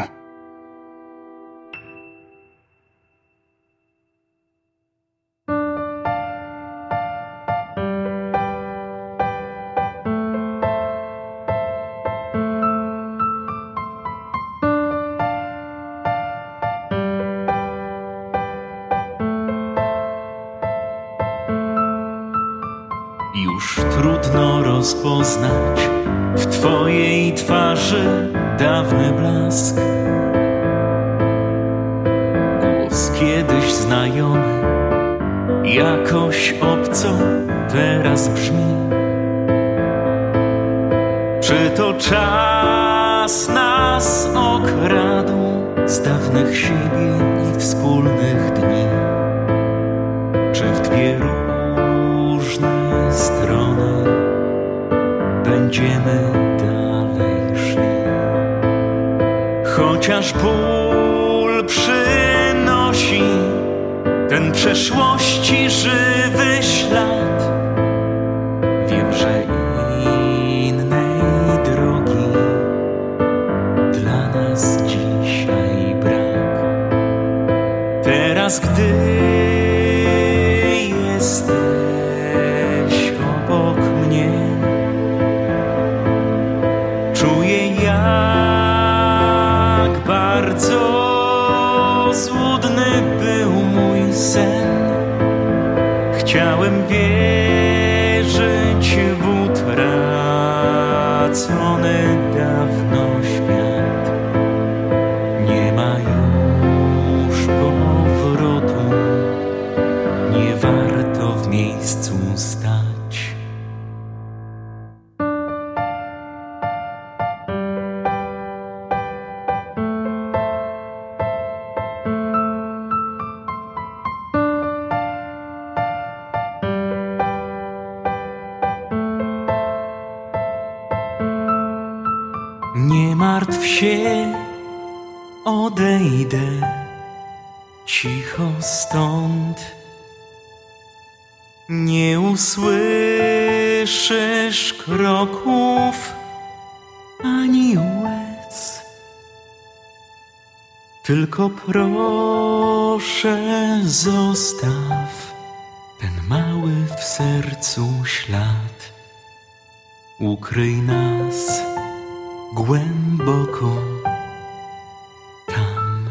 Martw się, odejdę cicho stąd. Nie usłyszysz kroków ani łez. Tylko proszę zostaw ten mały w sercu ślad. Ukryj nas głęboko tam.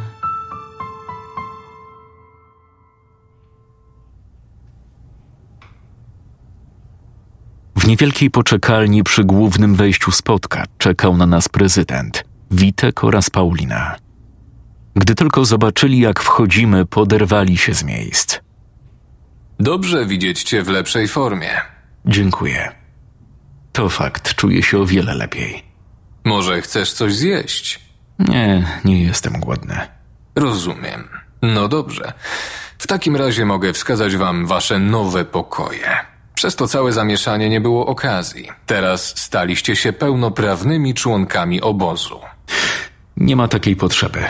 W niewielkiej poczekalni przy głównym wejściu spotka czekał na nas prezydent, Witek oraz Paulina. Gdy tylko zobaczyli, jak wchodzimy, poderwali się z miejsc. Dobrze widzieć cię w lepszej formie. Dziękuję. To fakt, czuję się o wiele lepiej. Może chcesz coś zjeść? Nie, nie jestem głodny. Rozumiem. No dobrze. W takim razie mogę wskazać wam wasze nowe pokoje. Przez to całe zamieszanie nie było okazji. Teraz staliście się pełnoprawnymi członkami obozu. Nie ma takiej potrzeby.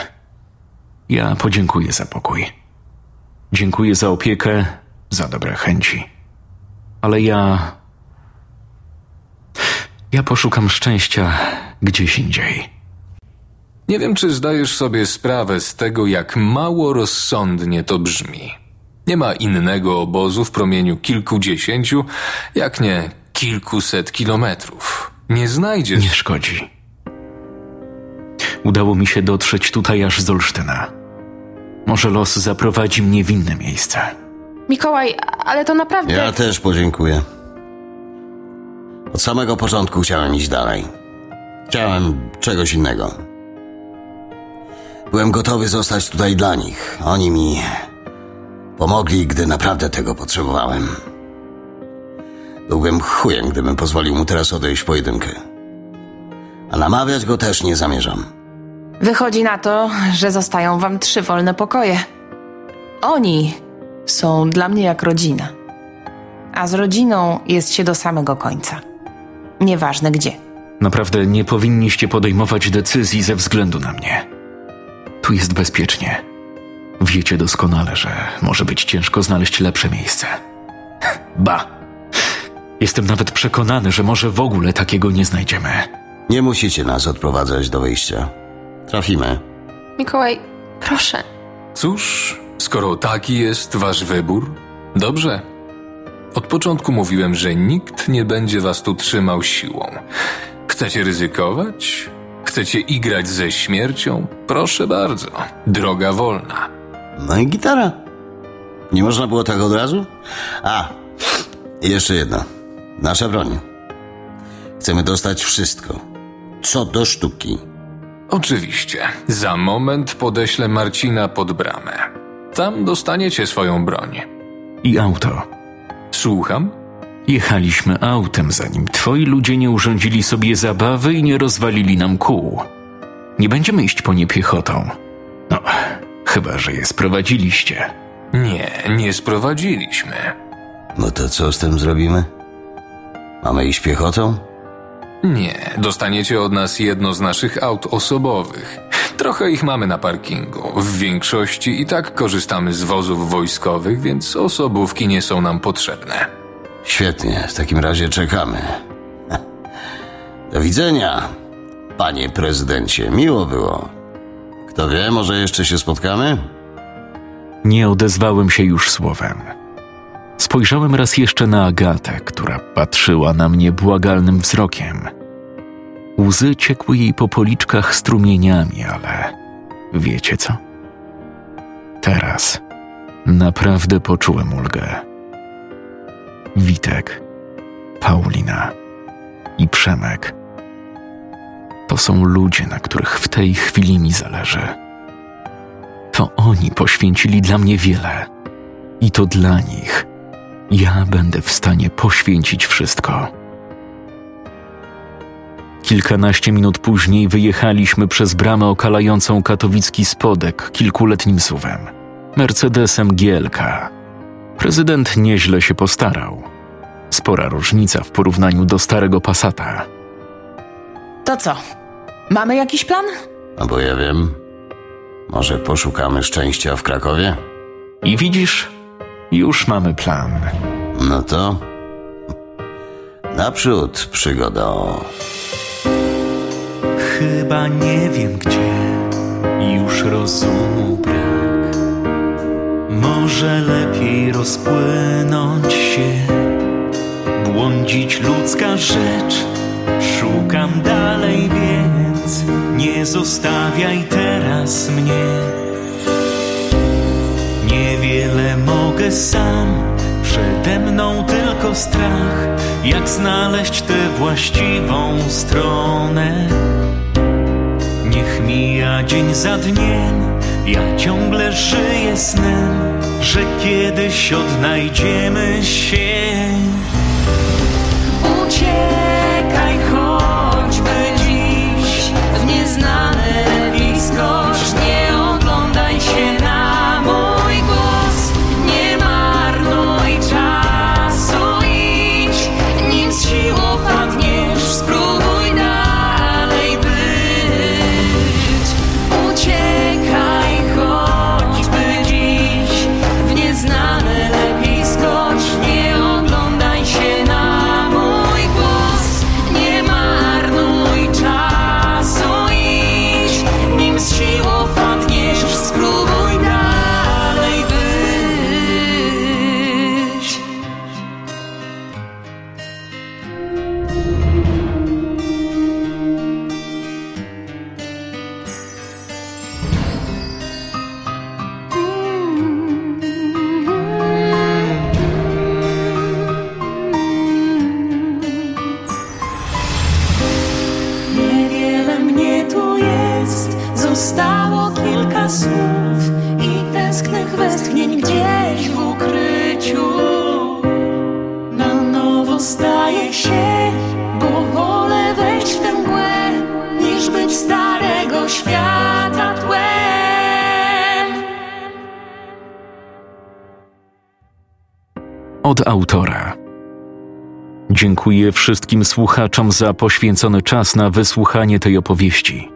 Ja podziękuję za pokój. Dziękuję za opiekę, za dobre chęci. Ale ja. Ja poszukam szczęścia gdzieś indziej. Nie wiem, czy zdajesz sobie sprawę z tego, jak mało rozsądnie to brzmi. Nie ma innego obozu w promieniu kilkudziesięciu, jak nie kilkuset kilometrów. Nie znajdziesz. Nie szkodzi. Udało mi się dotrzeć tutaj aż z Olsztyna. Może los zaprowadzi mnie w inne miejsce. Mikołaj, ale to naprawdę... Ja też podziękuję. Od samego początku chciałem iść dalej. Chciałem czegoś innego. Byłem gotowy zostać tutaj dla nich. Oni mi pomogli, gdy naprawdę tego potrzebowałem. Byłbym chujem, gdybym pozwolił mu teraz odejść w pojedynkę. A namawiać go też nie zamierzam. Wychodzi na to, że zostają wam trzy wolne pokoje. Oni są dla mnie jak rodzina. A z rodziną jest się do samego końca. Nieważne gdzie. Naprawdę nie powinniście podejmować decyzji ze względu na mnie. Tu jest bezpiecznie. Wiecie doskonale, że może być ciężko znaleźć lepsze miejsce. Ba! Jestem nawet przekonany, że może w ogóle takiego nie znajdziemy. Nie musicie nas odprowadzać do wyjścia. Trafimy. Mikołaj, proszę. Cóż, skoro taki jest wasz wybór, dobrze. Od początku mówiłem, że nikt nie będzie was tu trzymał siłą. Chcecie ryzykować? Chcecie igrać ze śmiercią? Proszę bardzo, droga wolna. No i gitara. Nie można było tak od razu? A, jeszcze jedno. Nasza broń. Chcemy dostać wszystko. Co do sztuki. Oczywiście, za moment podeślę Marcina pod bramę. Tam dostaniecie swoją broń. I auto. Słucham? Jechaliśmy autem, zanim twoi ludzie nie urządzili sobie zabawy i nie rozwalili nam kół. Nie będziemy iść po nie piechotą. No, chyba że je sprowadziliście. Nie, nie sprowadziliśmy. No to co z tym zrobimy? Mamy iść piechotą? Nie, dostaniecie od nas jedno z naszych aut osobowych. Trochę ich mamy na parkingu. W większości i tak korzystamy z wozów wojskowych, więc osobówki nie są nam potrzebne. Świetnie, w takim razie czekamy. Do widzenia, panie prezydencie. Miło było. Kto wie, może jeszcze się spotkamy? Nie odezwałem się już słowem. Spojrzałem raz jeszcze na Agatę, która patrzyła na mnie błagalnym wzrokiem. Łzy ciekły jej po policzkach strumieniami, ale wiecie co? Teraz naprawdę poczułem ulgę. Witek, Paulina i Przemek to są ludzie, na których w tej chwili mi zależy. To oni poświęcili dla mnie wiele. I to dla nich ja będę w stanie poświęcić wszystko. Kilkanaście minut później wyjechaliśmy przez bramę okalającą katowicki spodek kilkuletnim suwem. Mercedesem GLK. Prezydent nieźle się postarał. Spora różnica w porównaniu do starego Passata. To co? Mamy jakiś plan? No bo ja wiem. Może poszukamy szczęścia w Krakowie? I widzisz, już mamy plan. No to... Naprzód, przygodo. Chyba nie wiem gdzie już rozumu brak. Może lepiej rozpłynąć się, błądzić ludzka rzecz. Szukam dalej, więc nie zostawiaj teraz mnie. Niewiele mogę sam, przede mną tylko strach, jak znaleźć tę właściwą stronę. Niech mija dzień za dniem, ja ciągle żyję snem, że kiedyś odnajdziemy się. Słuchaczom za poświęcony czas na wysłuchanie tej opowieści.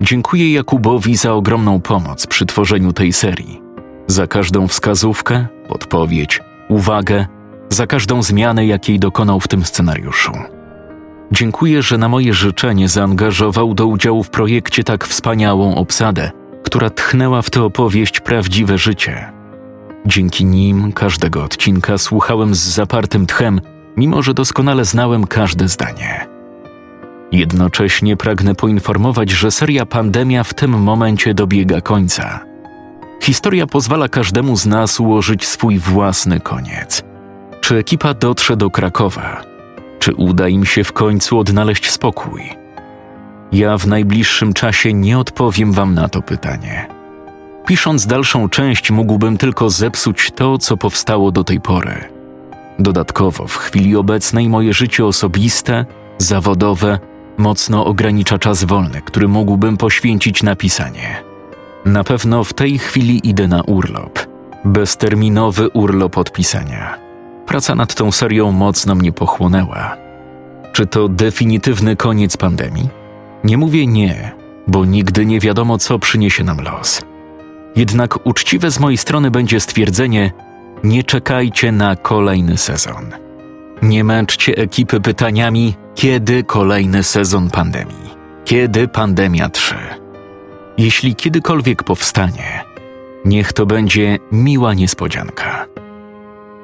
Dziękuję Jakubowi za ogromną pomoc przy tworzeniu tej serii. Za każdą wskazówkę, podpowiedź, uwagę, za każdą zmianę, jakiej dokonał w tym scenariuszu. Dziękuję, że na moje życzenie zaangażował do udziału w projekcie tak wspaniałą obsadę, która tchnęła w tę opowieść prawdziwe życie. Dzięki nim każdego odcinka słuchałem z zapartym tchem, mimo że doskonale znałem każde zdanie. Jednocześnie pragnę poinformować, że seria Pandemia w tym momencie dobiega końca. Historia pozwala każdemu z nas ułożyć swój własny koniec. Czy ekipa dotrze do Krakowa? Czy uda im się w końcu odnaleźć spokój? Ja w najbliższym czasie nie odpowiem Wam na to pytanie. Pisząc dalszą część, mógłbym tylko zepsuć to, co powstało do tej pory. Dodatkowo, w chwili obecnej moje życie osobiste, zawodowe, mocno ogranicza czas wolny, który mógłbym poświęcić na pisanie. Na pewno w tej chwili idę na urlop. Bezterminowy urlop od pisania. Praca nad tą serią mocno mnie pochłonęła. Czy to definitywny koniec pandemii? Nie mówię nie, bo nigdy nie wiadomo, co przyniesie nam los. Jednak uczciwe z mojej strony będzie stwierdzenie: nie czekajcie na kolejny sezon. Nie męczcie ekipy pytaniami, kiedy kolejny sezon pandemii, kiedy pandemia 3. Jeśli kiedykolwiek powstanie, niech to będzie miła niespodzianka.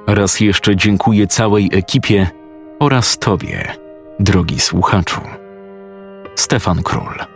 Raz jeszcze dziękuję całej ekipie oraz Tobie, drogi słuchaczu. Stefan Król.